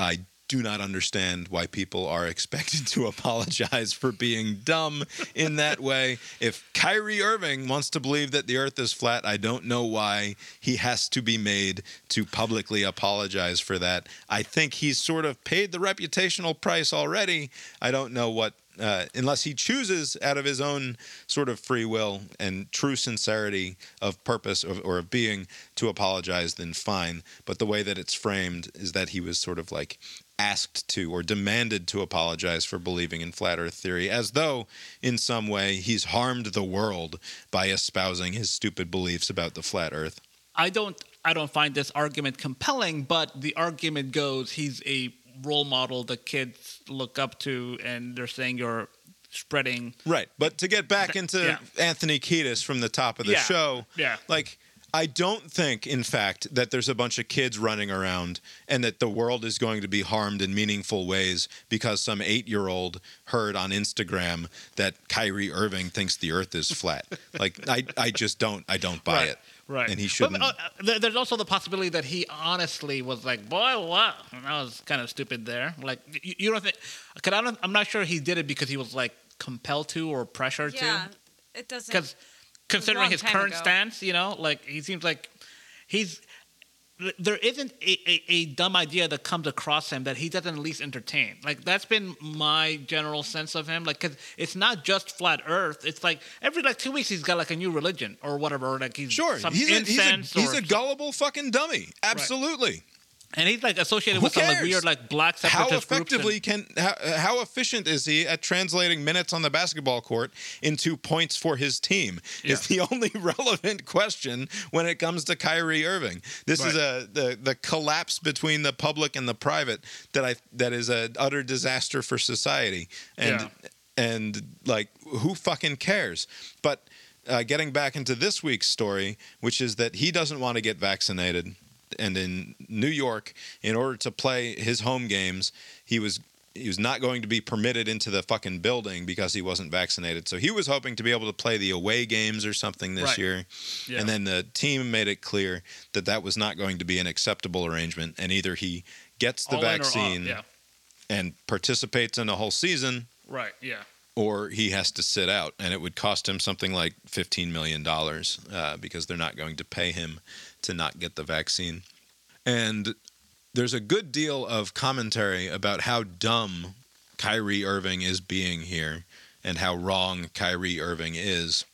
I do not understand why people are expected to [LAUGHS] apologize for being dumb in that way. If Kyrie Irving wants to believe that the earth is flat, I don't know why he has to be made to publicly apologize for that. I think he's sort of paid the reputational price already. I don't know what. Uh, unless he chooses out of his own sort of free will and true sincerity of purpose or, or of being to apologize, then fine. But the way that it's framed is that he was sort of like asked to or demanded to apologize for believing in flat earth theory as though in some way he's harmed the world by espousing his stupid beliefs about the flat earth I don't I don't find this argument compelling, but the argument goes he's a role model the kids look up to, and they're saying you're spreading. right but to get back into Yeah. anthony kiedis from the top of the Yeah. show Yeah. like I don't think, in fact, that there's a bunch of kids running around and that the world is going to be harmed in meaningful ways because some eight year old heard on Instagram that Kyrie Irving thinks the earth is flat. [LAUGHS] like, I, I just don't, I don't buy Right, it. Right. And he shouldn't. uh, there's also the possibility that he honestly was like, "Boy, what? That was kind of stupid." There, like you, you don't think? Cause I don't. I'm not sure he did it because he was like compelled to or pressured Yeah, to. it doesn't. Because considering his current ago. stance, you know, like he seems like he's. There isn't a, a, a dumb idea that comes across him that he doesn't at least entertain. Like that's been my general sense of him. Like, cause it's not just flat Earth. It's like every like two weeks he's got like a new religion or whatever. Or like he's Sure, some he's a, he's, incense a, he's or a gullible fucking dummy. Absolutely. And he's like associated Who with some like weird like black How separatist groups and- effectively can how, how efficient is he at translating minutes on the basketball court into points for his team? Is the [LAUGHS] only relevant question when it comes to Kyrie Irving. This is a the the collapse between the public and the private that I that is a utter disaster for society. And Yeah. and like who fucking cares? But uh, getting back into this week's story, which is that he doesn't want to get vaccinated, and in New York, in order to play his home games, he was he was not going to be permitted into the fucking building because he wasn't vaccinated. So he was hoping to be able to play the away games or something this Right. year. Yeah. And then the team made it clear that that was not going to be an acceptable arrangement, and either he gets the All in or off, vaccine yeah. and participates in a whole season, Right. Yeah. or he has to sit out, and it would cost him something like fifteen million dollars uh, because they're not going to pay him to not get the vaccine. And there's a good deal of commentary about how dumb Kyrie Irving is being here, and how wrong Kyrie Irving is.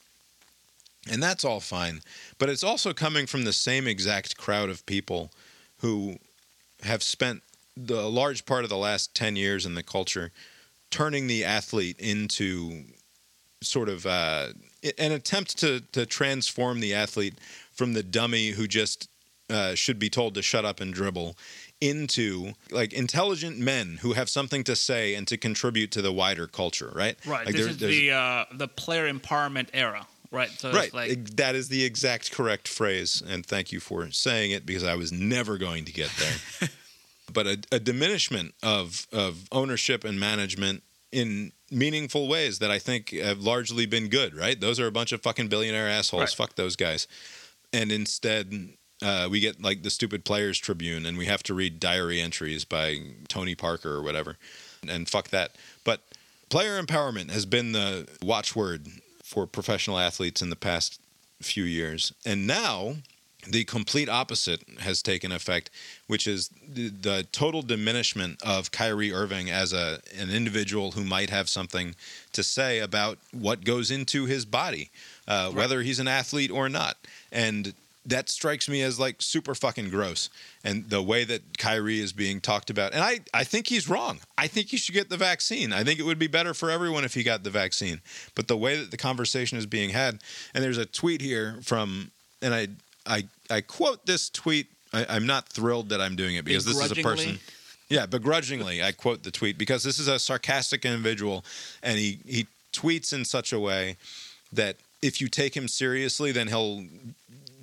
And that's all fine, but it's also coming from the same exact crowd of people who have spent the large part of the last 10 years in the culture turning the athlete into sort of uh, an attempt to, to transform the athlete from the dummy who just uh, should be told to shut up and dribble into like intelligent men who have something to say and to contribute to the wider culture, right? Right. Like this there- is the uh, the player empowerment era. Right. So right. it's like that is the exact correct phrase, and thank you for saying it because I was never going to get there. [LAUGHS] but a, a diminishment of of ownership and management in meaningful ways that I think have largely been good. Right? Those are a bunch of fucking billionaire assholes. Right. Fuck those guys. And instead. Uh, we get like the stupid players tribune and we have to read diary entries by tony parker or whatever and fuck that but player empowerment has been the watchword for professional athletes in the past few years. And now the complete opposite has taken effect, which is the, the total diminishment of Kyrie Irving as a an individual who might have something to say about what goes into his body, uh, whether he's an athlete or not, and that strikes me as like super fucking gross. And the way that Kyrie is being talked about, and I, I think he's wrong. I think he should get the vaccine. I think it would be better for everyone if he got the vaccine. But the way that the conversation is being had, and there's a tweet here from, and I, I, I quote this tweet. I, I'm not thrilled that I'm doing it because this is a person. Yeah, begrudgingly, I quote the tweet because this is a sarcastic individual, and he he tweets in such a way that if you take him seriously, then he'll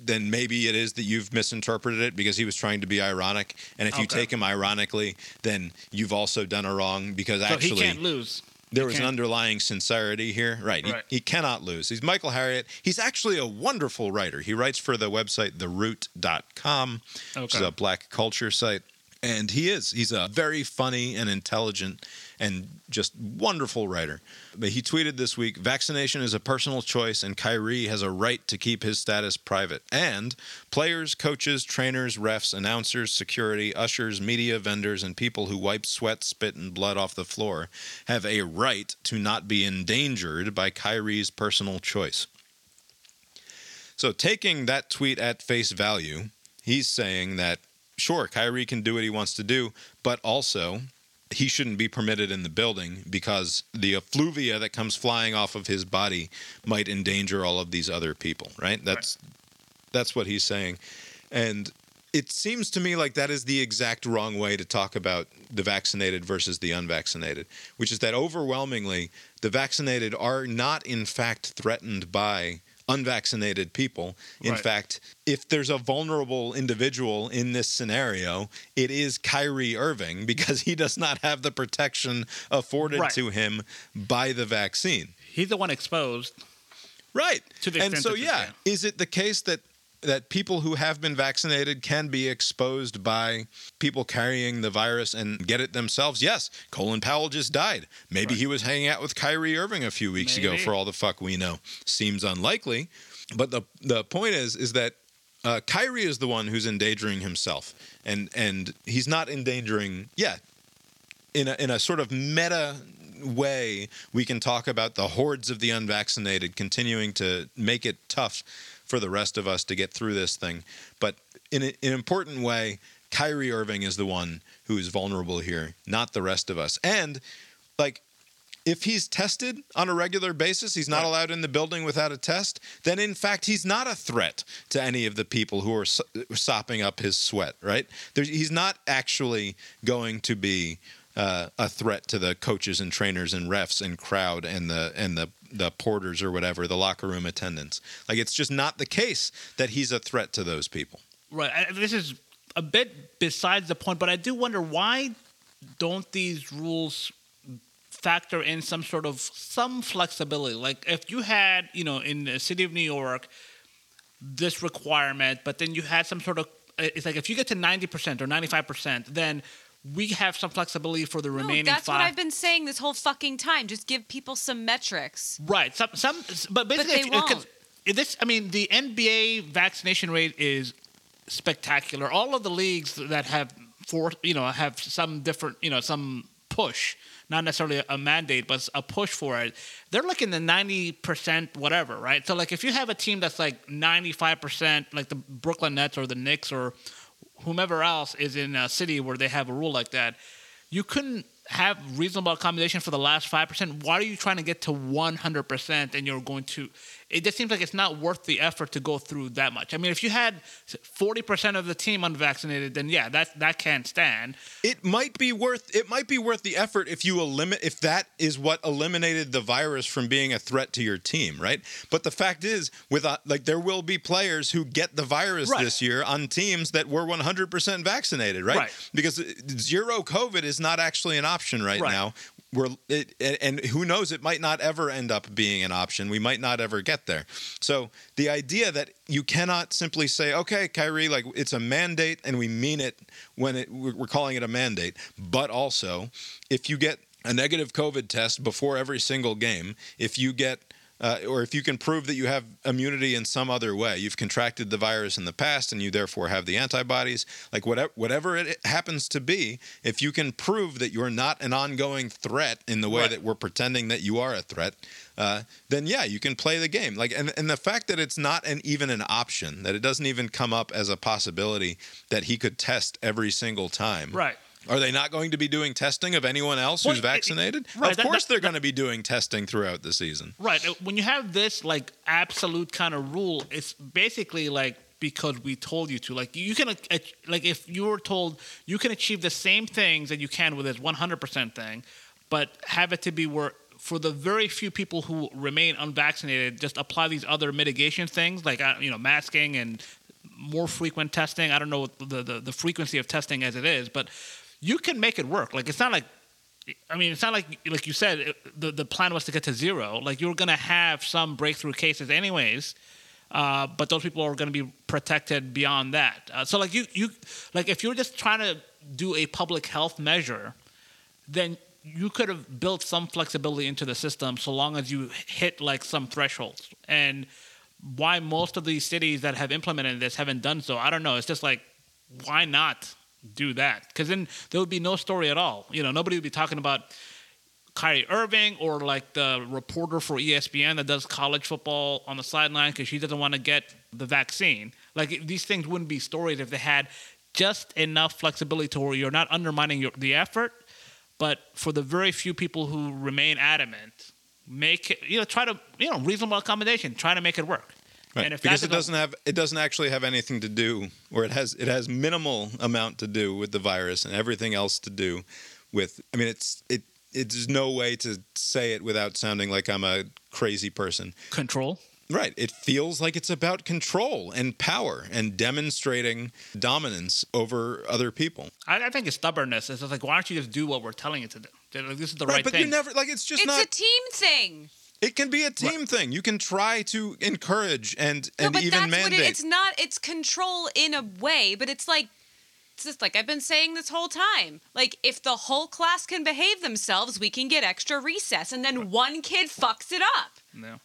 then maybe it is that you've misinterpreted it because he was trying to be ironic, and if you take him ironically, then you've also done a wrong because So actually he can't lose. there He was an can't- underlying sincerity here. Right. He, Right. he cannot lose. He's Michael Harriot. He's actually a wonderful writer. He writes for the website theroot.com, which is a black culture site. And he is. He's a very funny and intelligent and just wonderful writer. But he tweeted this week vaccination is a personal choice, and Kyrie has a right to keep his status private. And players, coaches, trainers, refs, announcers, security, ushers, media vendors, and people who wipe sweat, spit, and blood off the floor have a right to not be endangered by Kyrie's personal choice. So, taking that tweet at face value, he's saying that sure, Kyrie can do what he wants to do, but also he shouldn't be permitted in the building because the effluvia that comes flying off of his body might endanger all of these other people, right? That's that's what he's saying. And it seems to me like that is the exact wrong way to talk about the vaccinated versus the unvaccinated, which is that overwhelmingly the vaccinated are not in fact threatened by unvaccinated people. In Right. fact, if there's a vulnerable individual in this scenario, it is Kyrie Irving [LAUGHS] because he does not have the protection afforded Right. to him by the vaccine. He's the one exposed. Right. To the and so that yeah, is it the case that that people who have been vaccinated can be exposed by people carrying the virus and get it themselves? Yes. Colin Powell just died. Maybe he was hanging out with Kyrie Irving a few weeks ago for all the fuck we know. Seems unlikely, but the the point is is that uh, Kyrie is the one who's endangering himself, and and he's not endangering. Yeah, in a in a sort of meta way, we can talk about the hordes of the unvaccinated continuing to make it tough for the rest of us to get through this thing. But in, a, in an important way, Kyrie Irving is the one who is vulnerable here, not the rest of us. And like if he's tested on a regular basis, he's not allowed in the building without a test, then in fact he's not a threat to any of the people who are so- sopping up his sweat, right? There's, he's not actually going to be uh, a threat to the coaches and trainers and refs and crowd and the and the the porters or whatever, the locker room attendants. Like it's just not the case that he's a threat to those people. Right. This is a bit besides the point, but I do wonder why don't these rules factor in some sort of some flexibility? Like if you had, you know, in the city of New York, this requirement, but then you had some sort of it's like if you get to ninety percent or ninety five percent, then we have some flexibility for the No, remaining that's five. what I've been saying this whole fucking time. Just give people some metrics. Right. Some some but basically they if won't. this I mean the NBA vaccination rate is spectacular. All of the leagues that have for you know have some different you know some push, not necessarily a mandate, but a push for it. They're looking the ninety percent whatever, right? So like if you have a team that's like ninety five percent, like the Brooklyn Nets or the Knicks or whomever else is in a city where they have a rule like that, you couldn't have reasonable accommodation for the last 5%. Why are you trying to get to 100% and you're going to it just seems like it's not worth the effort to go through that much. I mean, if you had 40% of the team unvaccinated, then yeah, that that can't stand. It might be worth it might be worth the effort if you eliminate if that is what eliminated the virus from being a threat to your team, right? But the fact is, with uh, like there will be players who get the virus Right. this year on teams that were 100% vaccinated, right? Right. Because uh, zero COVID is not actually an option right, Right. now. We're it, and- who knows? It might not ever end up being an option. We might not ever get there. So the idea that you cannot simply say, "Okay, Kyrie, like it's a mandate, and we mean it when it we're calling it a mandate," but also if you get a negative COVID test before every single game, if you get uh, or if you can prove that you have immunity in some other way, you've contracted the virus in the past and you therefore have the antibodies, like whatever, whatever it happens to be, if you can prove that you're not an ongoing threat in the way Right. that we're pretending that you are a threat, uh, then yeah, you can play the game. Like, and, and the fact that it's not an even an option, that it doesn't even come up as a possibility that he could test every single time. Right. Are they not going to be doing testing of anyone else Well, who's it- it- vaccinated? right, of that- course, that- they're going to be doing testing throughout the season. Right. When you have this like absolute kind of rule, it's basically like because we told you to. Like you can uh, like if you were told you can achieve the same things that you can with this 100% thing, but have it to be where for the very few people who remain unvaccinated, just apply these other mitigation things like uh, you know masking and more frequent testing. I don't know what the, the the frequency of testing as it is, but you can make it work. Like it's not like I mean, it's not like like you said the the plan was to get to zero. Like you were gonna have some breakthrough cases anyways, uh, but those people are gonna be protected beyond that. Uh, so like you you like if you're just trying to do a public health measure, then you could have built some flexibility into the system so long as you hit like some thresholds. And why most of these cities that have implemented this haven't done so, I don't know. It's just like why not do that? Because then there would be no story at all. You know, nobody would be talking about Kyrie Irving or like the reporter for ESPN that does college football on the sideline because she doesn't want to get the vaccine. Like these things wouldn't be stories if they had just enough flexibility to where you're not undermining your, the effort, but for the very few people who remain adamant, make it, you know, try to, you know, reasonable accommodation, try to make it work. Right. And if because it doesn't have it doesn't actually have anything to do or it has it has minimal amount to do with the virus and everything else to do with I mean it's it it's no way to say it without sounding like I'm a crazy person. Control. Right. It feels like it's about control and power and demonstrating dominance over other people. I, I think it's stubbornness. It's just like, why don't you just do what we're telling you to do? This is the Right, right, but thing. you never like it's just it's not a team thing. It can be a team thing. You can try to encourage and No, and but even that's mandate. what it, it's not. It's control in a way, but it's like it's just like I've been saying this whole time. Like if the whole class can behave themselves, we can get extra recess, and then one kid fucks it up. No.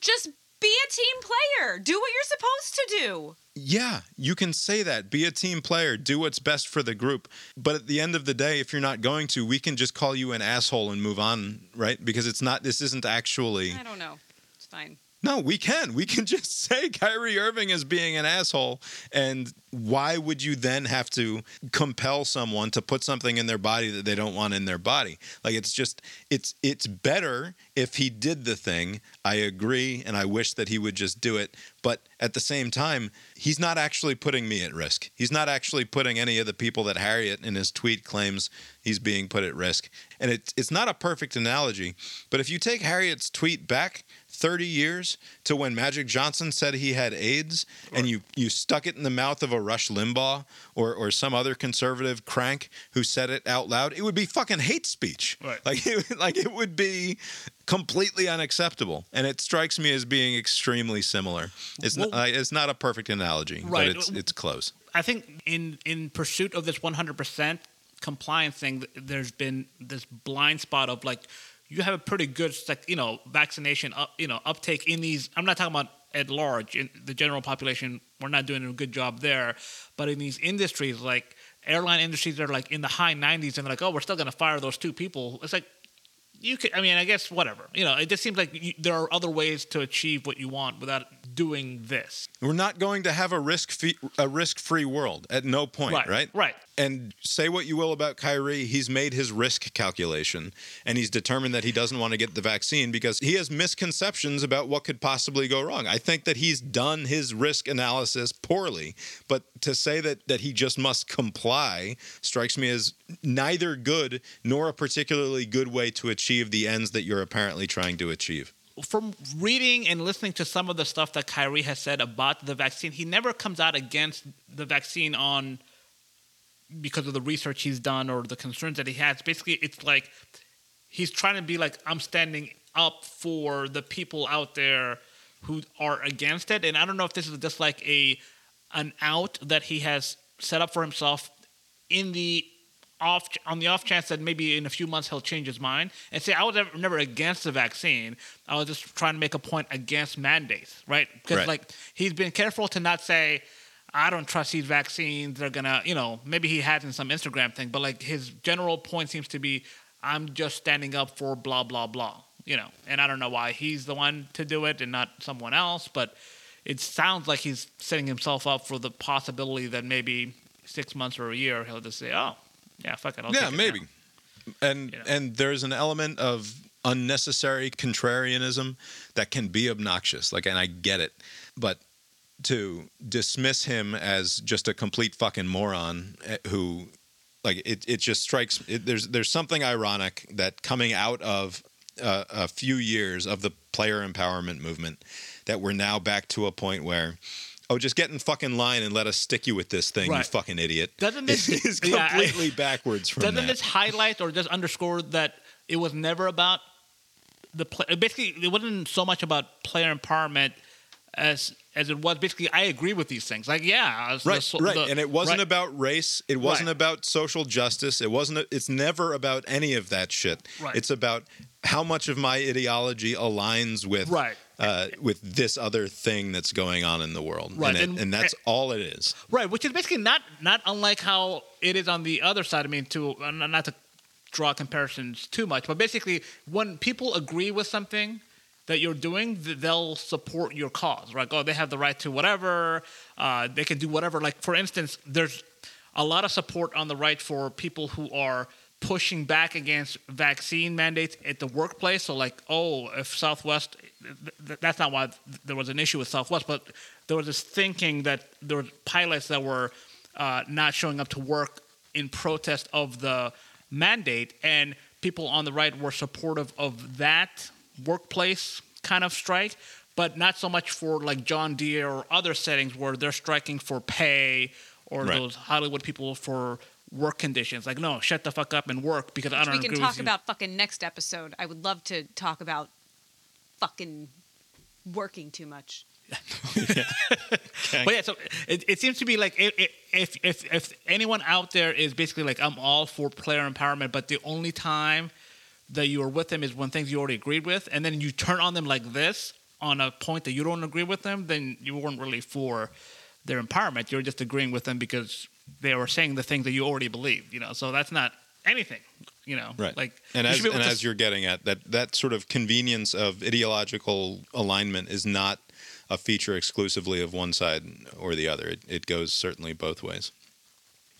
Just be a team player. Do what you're supposed to do. Yeah, you can say that. Be a team player. Do what's best for the group. But at the end of the day, if you're not going to, we can just call you an asshole and move on, right? Because it's not, this isn't actually. I don't know. It's fine. No, we can. We can [LAUGHS] just say Kyrie Irving is being an asshole. And why would you then have to compel someone to put something in their body that they don't want in their body? Like it's just it's it's better if he did the thing. I agree and I wish that he would just do it. But at the same time, he's not actually putting me at risk. He's not actually putting any of the people that Harriet in his tweet claims he's being put at risk. And it's it's not a perfect analogy, but if you take Harriet's tweet back 30 years to when Magic Johnson said he had AIDS and you, you stuck it in the mouth of a Rush Limbaugh or, or some other conservative crank who said it out loud, it would be fucking hate speech. Right. Like, [LAUGHS] it, like it would be completely unacceptable. And it strikes me as being extremely similar. It's, Well- not, it's not a perfect analogy, Right. but it's, it's close. I think in in pursuit of this 100% compliance thing, there's been this blind spot of like you have a pretty good you know vaccination up you know uptake in these. I'm not talking about at large in the general population. We're not doing a good job there, but in these industries like airline industries are like in the high 90s and they're like, oh, we're still gonna fire those two people. It's like you could. I mean, I guess whatever. You know, it just seems like you, there are other ways to achieve what you want without doing this. We're not going to have a risk fee, a risk free world at no point, Right, right? right. And say what you will about Kyrie, he's made his risk calculation and he's determined that he doesn't want to get the vaccine because he has misconceptions about what could possibly go wrong. I think that he's done his risk analysis poorly, but to say that that he just must comply strikes me as neither good nor a particularly good way to achieve the ends that you're apparently trying to achieve. From reading and listening to some of the stuff that Kyrie has said about the vaccine, he never comes out against the vaccine on because of the research he's done or the concerns that he has. Basically, it's like he's trying to be like I'm standing up for the people out there who are against it. And I don't know if this is just like a an out that he has set up for himself in the off on the off chance that maybe in a few months he'll change his mind and say I was never, never against the vaccine. I was just trying to make a point against mandates, right? Because Right. like he's been careful to not say I don't trust these vaccines. They're gonna, you know, maybe he has in some Instagram thing, but like his general point seems to be I'm just standing up for blah blah blah, you know. And I don't know why he's the one to do it and not someone else, but it sounds like he's setting himself up for the possibility that maybe six months or a year he'll just say, "Oh, yeah, fuck it." I'll yeah, it maybe. now." And and there's an element of unnecessary contrarianism that can be obnoxious. Like, and I get it, but to dismiss him as just a complete fucking moron eh, who, like, it it just strikes. It, there's there's something ironic that coming out of uh, a few years of the player empowerment movement that we're now back to a point where. Oh, just get in fucking line and let us stick you with this thing, you fucking idiot. Doesn't this- is [LAUGHS] yeah, I- completely backwards from Doesn't that. this highlight or just underscore that it was never about the play? Basically, it wasn't so much about player empowerment as as it was. Basically, I agree with these things. Like, yeah, it's the right, right, the- and it wasn't right. about race. It wasn't Right. about social justice. It wasn't. It's never about any of that shit. Right. It's about how much of my ideology aligns with Right. Uh, with this other thing that's going on in the world. Right, and, it- and- and that's all it is. Right, which is basically not not unlike how it is on the other side. I mean, to uh, not to draw comparisons too much, but basically, when people agree with something that you're doing, they'll support your cause. Right? Oh, they have the right to whatever. Uh, they can do whatever. Like for instance, there's a lot of support on the right for people who are pushing back against vaccine mandates at the workplace. So, like, oh, if Southwest, th- th- that's not why th- there was an issue with Southwest, but there was this thinking that there were pilots that were uh, not showing up to work in protest of the mandate, and people on the right were supportive of that workplace kind of strike. But not so much for like John Deere or other settings where they're striking for pay or Right. those Hollywood people for work conditions. Like, no, shut the fuck up and work because I don't know. we can agree talk with you. about fucking next episode. I would love to talk about fucking working too much. [LAUGHS] But yeah, so it, it seems to be like i- i- if if if anyone out there is basically like I'm all for player empowerment, but the only time that you are with them is when things you already agreed with, and then you turn on them like this on a point that you don't agree with them, then you weren't really for their empowerment. You're just agreeing with them because they were saying the things that you already believe. You know, so that's not anything. You know, Right. Like and as should be able and to as you're getting at that that sort of convenience of ideological alignment is not a feature exclusively of one side or the other. It, it goes certainly both ways.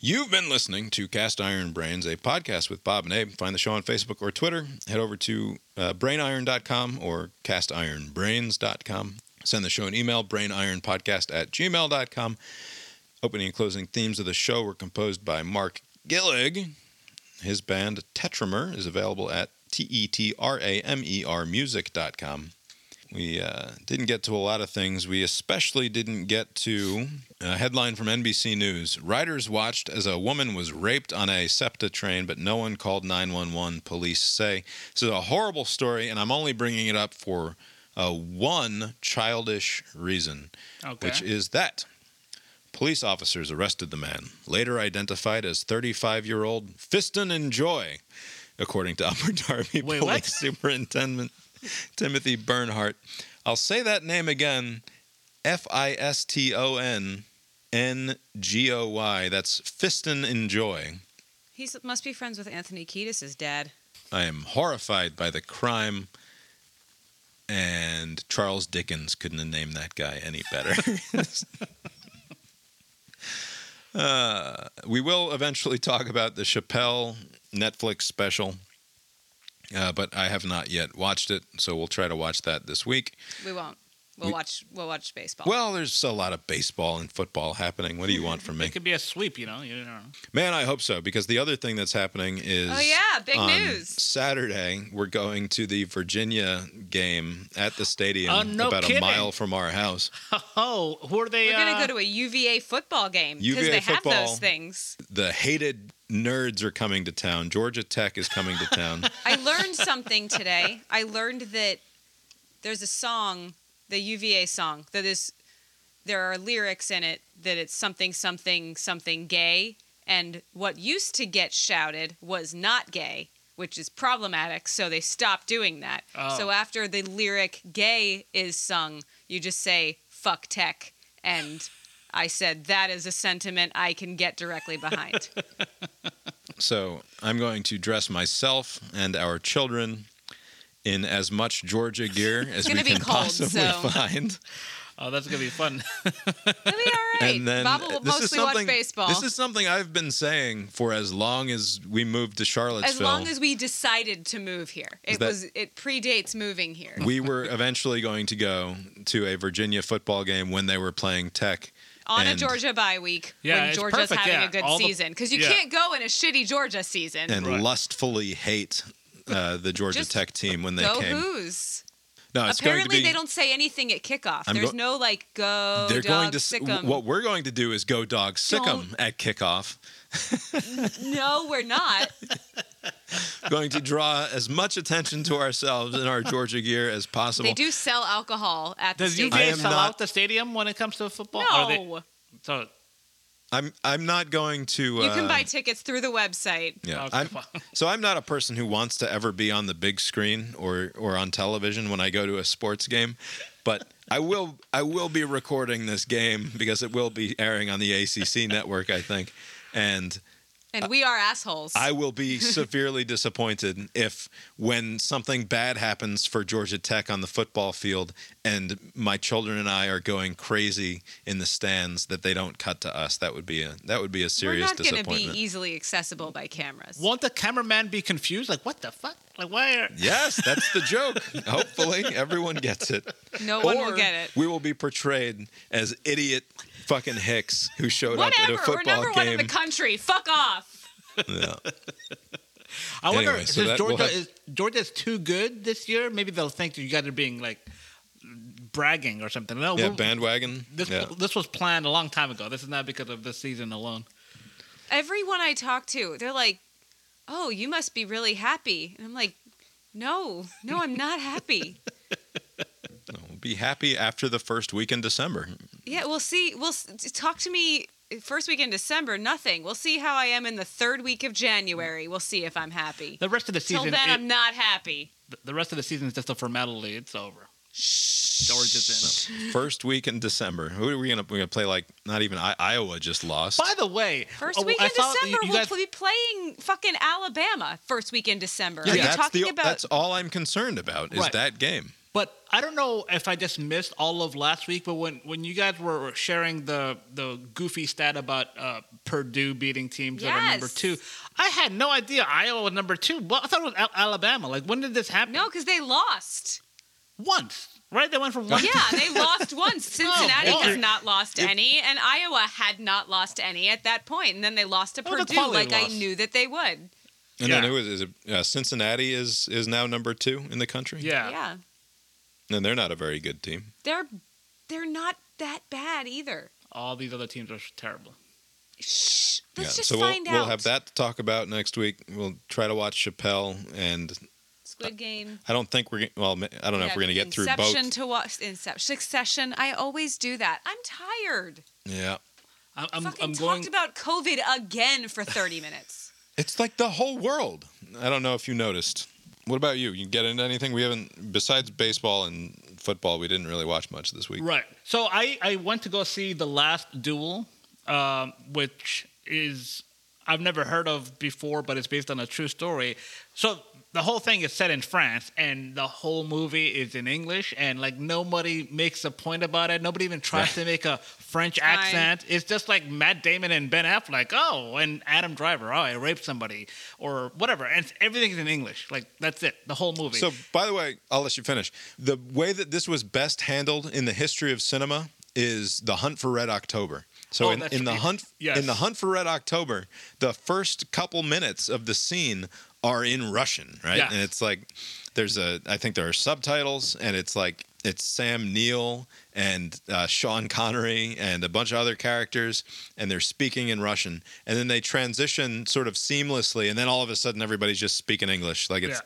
You've been listening to Cast Iron Brains, a podcast with Bob and Abe. Find the show on Facebook or Twitter. Head over to uh, brainiron.com or castironbrains.com. Send the show an email, brainironpodcast at gmail.com. Opening and closing themes of the show were composed by Mark Gillig. His band Tetramer is available at T E T R A M E R music.com. We uh, didn't get to a lot of things. We especially didn't get to a headline from NBC News. Riders watched as a woman was raped on a SEPTA train, but no one called 911, police say. This is a horrible story, and I'm only bringing it up for uh, one childish reason, Okay. which is that police officers arrested the man, later identified as 35 year old Fiston Ngoy, according to [LAUGHS] Upper Darby Wait, Police what? Superintendent Timothy Bernhardt. I'll say that name again F I S T O N N G O Y. That's Fiston Ngoy. He must be friends with Anthony Kiedis' dad. I am horrified by the crime, and Charles Dickens couldn't have named that guy any better. [LAUGHS] [LAUGHS] uh, we will eventually talk about the Chappelle Netflix special, uh, but I have not yet watched it, so we'll try to watch that this week. We won't. We'll We- watch. We'll watch baseball. Well, there's a lot of baseball and football happening. What do you want from me? [LAUGHS] it could be a sweep. You know, you know. Man, I hope so because the other thing that's happening is Oh, yeah, big on news. Saturday, we're going to the Virginia game at the stadium Oh, no about kidding. a mile from our house. [LAUGHS] Oh, who are they? We're gonna uh, go to a UVA football game because UVA they have those things. The hated nerds are coming to town. Georgia Tech is coming to town. [LAUGHS] I learned something today. I learned that there's a song, the UVA song, that is there are lyrics in it that it's something something something gay, And what used to get shouted was not gay, which is problematic. So they stopped doing that. Oh. So after the lyric gay is sung, you just say fuck tech. And I said, that is a sentiment I can get directly behind. [LAUGHS] So I'm going to dress myself and our children in as much Georgia gear [LAUGHS] as we can cold, possibly so- find. [LAUGHS] Oh, that's gonna be fun. It'll be all right. And then Bob will this is mostly watch something- baseball. This is something I've been saying for as long as we moved to Charlottesville. as long as we decided to move here. It that- was it predates moving here. we were eventually going to go to a Virginia football game when they were playing Tech. on a and- Georgia bye week Yeah, when it's Georgia's perfect, having yeah. a good All the- season because you yeah. can't go in a shitty Georgia season. and lustfully hate uh, the Georgia Just Tech team when they go came. Who's? No, it's Apparently going to be. they don't say anything at kickoff. I'm There's go- no like go they're dog going to. sick 'em. What we're going to do is go dog sick 'em at kickoff. No, we're not. [LAUGHS] going to draw as much attention to ourselves in our Georgia gear as possible. They do sell alcohol at the Does stadium. I UVA sell not- out the stadium when it comes to football? Or they- No. so I'm. I'm not going to. You can uh, buy tickets through the website. Yeah, Okay, I'm, [LAUGHS] so I'm not a person who wants to ever be on the big screen or or on television when I go to a sports game, but I will I will be recording this game because it will be airing on the ACC network, I think, and And uh, we are assholes. I will be [LAUGHS] severely disappointed if when something bad happens for Georgia Tech on the football field and my children and I are going crazy in the stands that they don't cut to us. That would be a that would be a serious we're serious not going to be easily accessible by cameras. won't the cameraman be confused? Like what the fuck? Like why? Are... [LAUGHS] Yes, that's the joke. Hopefully, everyone gets it. No one will get it. We will be portrayed as idiot fucking Hicks who showed up at Whatever. a We're football number one in the country. Fuck off. Yeah. [LAUGHS] I wonder Anyway, so is that- we'll Georgia have- is Georgia's too good this year? Maybe they'll think that you guys are being like bragging or something. No, Yeah, we'll- bandwagon. This yeah. this was planned a long time ago. This is not because of this season alone. Everyone I talk to, they're like, "Oh, you must be really happy," and I'm like, "No, no, I'm not happy." [LAUGHS] We'll be happy after the first week in December. yeah, we'll see. We'll talk to me first week in December. Nothing. We'll see how I am in the third week of January. We'll see if I'm happy. The rest of the season. Till season, then, it- I'm not happy. the- the rest of the season is just a formality. It's over. Georgia's in. [LAUGHS] First week in December. Who are we gonna we're gonna play? Like not even I, Iowa just lost. By the way, First oh, week I in saw December, you- you we'll guys- be playing fucking Alabama. First week in December. Yeah, Are you that's talking the about? that's all I'm concerned about is Right. that game. But I don't know if I just missed all of last week. But when, when you guys were sharing the the goofy stat about uh, Purdue beating teams that are number two, I had no idea Iowa was number two. Well, I thought it was Al- Alabama. Like when did this happen? no, because they lost. once, right? They went from one. Yeah, they [LAUGHS] lost once. Cincinnati boy. has not lost If- any, and Iowa had not lost any at that point. And then they lost to That was a Purdue, quality like I knew that they would. And Yeah. then who is, is it? Uh, Cincinnati is is now number two in the country. yeah. Yeah, and they're not a very good team. they're they're not that bad either. All these other teams are terrible. Shh. Let's yeah. just so find we'll, out. we'll have that to talk about next week. We'll try to watch Chappelle, and Squid Game. I don't think we're g- well. I don't know if we're gonna get through Inception both. to watch. Inception. Succession. I always do that. I'm tired. Yeah, I'm, I'm, Fucking I'm talked going. about COVID again for 30 minutes. [LAUGHS] it's like the whole world. I don't know if you noticed. What about you? You get into anything? We haven't besides baseball and football. We didn't really watch much this week. Right. So I, I went to go see The Last Duel, um, which is I've never heard of before, but it's based on a true story. So the whole thing is set in France, and the whole movie is in English, and like nobody makes a point about it. Nobody even tries to make a French Fine. accent. It's just like Matt Damon and Ben Affleck. Like, Oh, and Adam Driver. Oh, I raped somebody, or whatever. And it's- everything's in English. Like that's it. The whole movie. So, by the way, I'll let you finish. The way that this was best handled in the history of cinema is the Hunt for Red October. So, Oh, in, in the hunt Yes. in the Hunt for Red October, the first couple minutes of the scene are in Russian, right? Yeah. And it's like there's a I think there are subtitles, and it's like it's Sam Neill and uh, Sean Connery and a bunch of other characters, and they're speaking in Russian, and then they transition sort of seamlessly, and then all of a sudden everybody's just speaking English, like it's Yeah.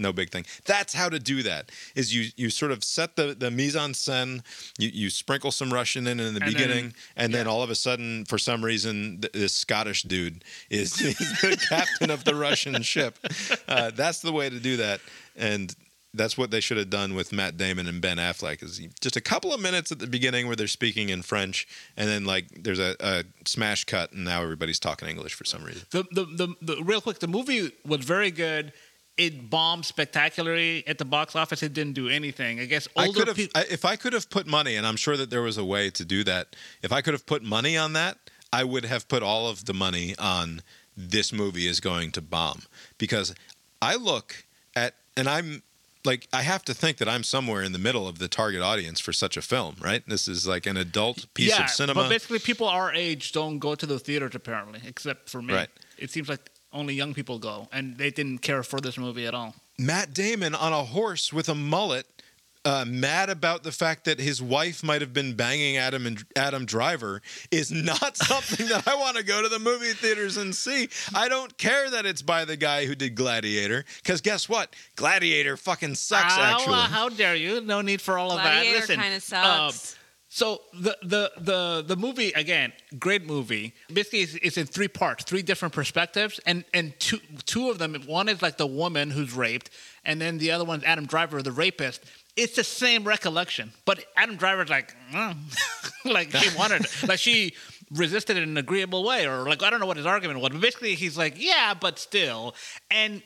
No big thing. That's how to do that. Is you you sort of set the the mise en scène. You you sprinkle some Russian in in the And beginning, then- and then all of a sudden, for some reason, th- this Scottish dude is, is [LAUGHS] the captain of the Russian ship. Uh, that's the way to do that, and that's what they should have done with Matt Damon and Ben Affleck. Is just a couple of minutes at the beginning where they're speaking in French, and then like there's a, a smash cut, and now everybody's talking English for some reason. The, the, the, the real quick, the movie was very good. It bombed spectacularly at the box office. It didn't do anything. I guess I older could have, people. I, if I could have put money, and I'm sure that there was a way to do that. If I could have put money on that, I would have put all of the money on this movie is going to bomb because I look at, and I'm like, I have to think that I'm somewhere in the middle of the target audience for such a film, right? This is like an adult piece yeah, of cinema. but basically, people our age don't go to the theaters apparently, except for me. Right. It seems like only young people go, and they didn't care for this movie at all. Matt Damon on a horse with a mullet, uh, mad about the fact that his wife might have been banging Adam and Adam Driver, is [LAUGHS] not something that I want to go to the movie theaters and see. I don't care that it's by the guy who did Gladiator, because guess what? Gladiator fucking sucks. How, uh, actually, how dare you? No need for all of that. Gladiator Listen, kinda uh, sucks. So the, the the the movie again, great movie. Basically, it's, it's in three parts, three different perspectives, and and two two of them. One is like the woman who's raped, and then the other one's Adam Driver, the rapist. It's the same recollection, but Adam Driver's like, "Mm." [LAUGHS] like she wanted, [LAUGHS] like she resisted in an agreeable way, or like I don't know what his argument was. But basically, he's like, yeah, but still, and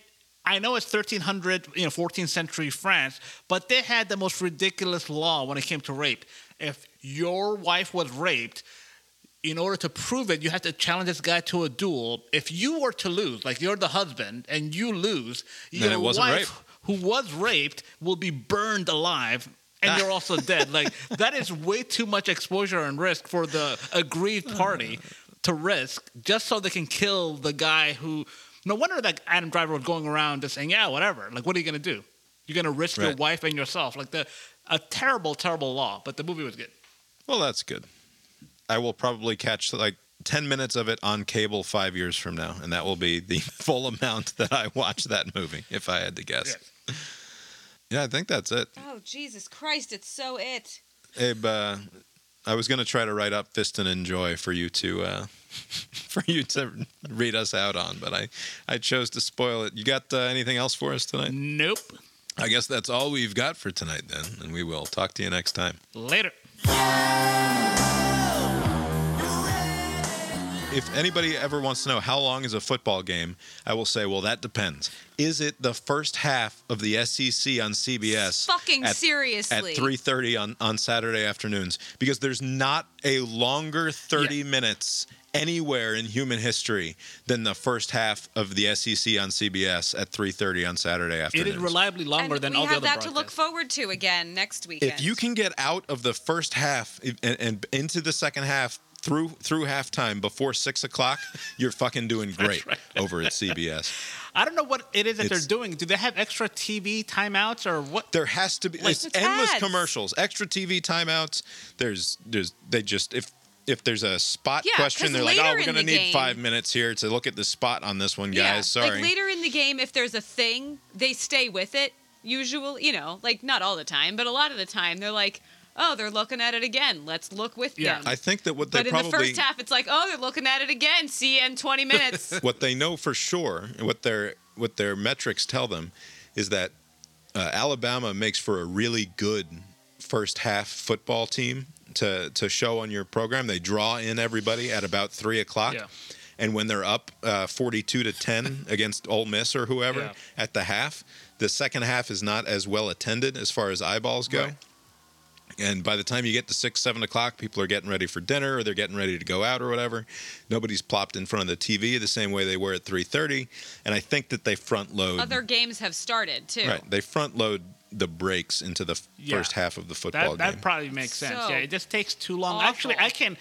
I know it's 1300, you know, 14th century France, but they had the most ridiculous law when it came to rape. If your wife was raped, in order to prove it, you have to challenge this guy to a duel. If you were to lose, like you're the husband and you lose, Then your wife rape. who was raped will be burned alive. And you're [LAUGHS] also dead. Like that is way too much exposure and risk for the aggrieved party to risk just so they can kill the guy who. No wonder that Adam Driver was going around just saying, "Yeah, whatever." Like, what are you gonna do? You're gonna risk your wife and yourself. Like the a terrible, terrible law. But the movie was good. well, that's good. I will probably catch like. 10 minutes of it on cable five years from now, and that will be the [LAUGHS] full amount that I watch that movie, if I had to guess. Yeah, I think that's it. Oh Jesus Christ! It's so it. Abe, uh, I was going to try to write up Fist and Enjoy for you to uh, [LAUGHS] for you to read us out on, but I I chose to spoil it. You got uh, anything else for us tonight? Nope. I guess that's all we've got for tonight then, and we will talk to you next time. Later. If anybody ever wants to know how long is a football game, I will say, well, that depends. Is it the first half of the SEC on CBS? Fucking at- seriously. At 3:30 on on Saturday afternoons because there's not a longer 30 minutes anywhere in human history than the first half of the SEC on CBS at 3:30 on Saturday afternoon. It is reliably longer and than all the other. We have other that to look forward to again next weekend. if you can get out of the first half and, and into the second half through through halftime before six o'clock, you're fucking doing great [LAUGHS] over at CBS. I don't know what it is that It's- they're doing. Do they have extra TV timeouts or what? There has to be Like- it's It's endless ads. commercials, extra TV timeouts. There's there's they just if if there's a spot Yeah, question, they're like, "Oh, we're gonna need game- five minutes here to look at the spot on this one, guys. yeah, Sorry." like later in the game, if there's a thing, they stay with it. Usually, you know, like not all the time, but a lot of the time, they're like, "Oh, they're looking at it again. Let's look with yeah, them." I think that what they but in the first half, it's like, "Oh, they're looking at it again. See you in 20 minutes." [LAUGHS] what they know for sure, and what their what their metrics tell them, is that uh, Alabama makes for a really good first half football team to to show on your program. They draw in everybody at about three o'clock. Yeah. And when they're up uh, 42 to 10 [LAUGHS] against Ole Miss or whoever Yeah. at the half, the second half is not as well attended as far as eyeballs go. Right. And by the time you get to six, seven o'clock, people are getting ready for dinner or they're getting ready to go out or whatever. Nobody's plopped in front of the TV the same way they were at three thirty. And I think that they front load. Other games have started too. right, they front load the breaks into the Yeah. first half of the football That, that probably makes sense. So yeah, it just takes too long. awful. Actually, I can.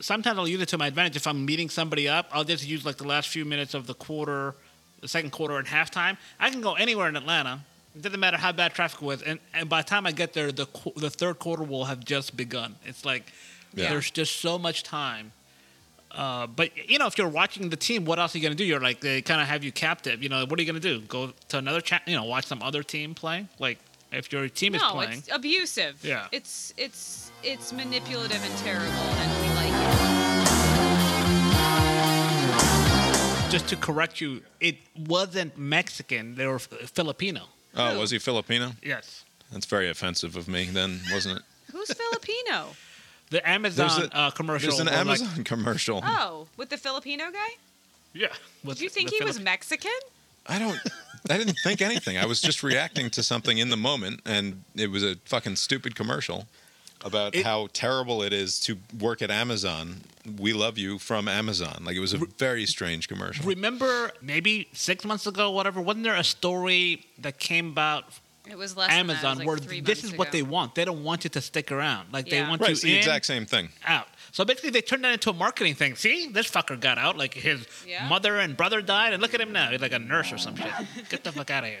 Sometimes I'll use it to my advantage. If I'm meeting somebody up, I'll just use like the last few minutes of the quarter, the second quarter, and halftime. I can go anywhere in Atlanta. It doesn't matter how bad traffic was, and, and by the time I get there, the the third quarter will have just begun. It's like Yeah. there's just so much time Uh, but you know, if you're watching the team, what else are you gonna do? You're like they kind of have you captive. You know, what are you gonna do? Go to another chat? You know, watch some other team play. Like if your team is no, playing, it's abusive. Yeah. It's it's it's manipulative and terrible, and we like it. just to correct you, it wasn't Mexican. They were Filipino. Oh, was he Filipino? Yes. That's very offensive of me, then, wasn't it? Who's Filipino? The Amazon There's a- uh, commercial. There's an where, like- Amazon commercial. Oh, with the Filipino guy? yeah. Did you think he was Mexican? I don't. I didn't think anything. I was just reacting to something in the moment, and it was a fucking stupid commercial about how terrible it is to work at Amazon. We love you from Amazon. Like it was a very strange commercial. Remember, maybe six months ago, whatever. Wasn't there a story that came about It was less than that. Was Amazon like where three this months is what they want? They don't want you to stick around. Like they want Right, you it's the in, exact same thing. out. So basically, they turned that into a marketing thing. See, this fucker got out. Like his Yeah. mother and brother died, and look at him now. He's like a nurse or some shit. Get the fuck out of here.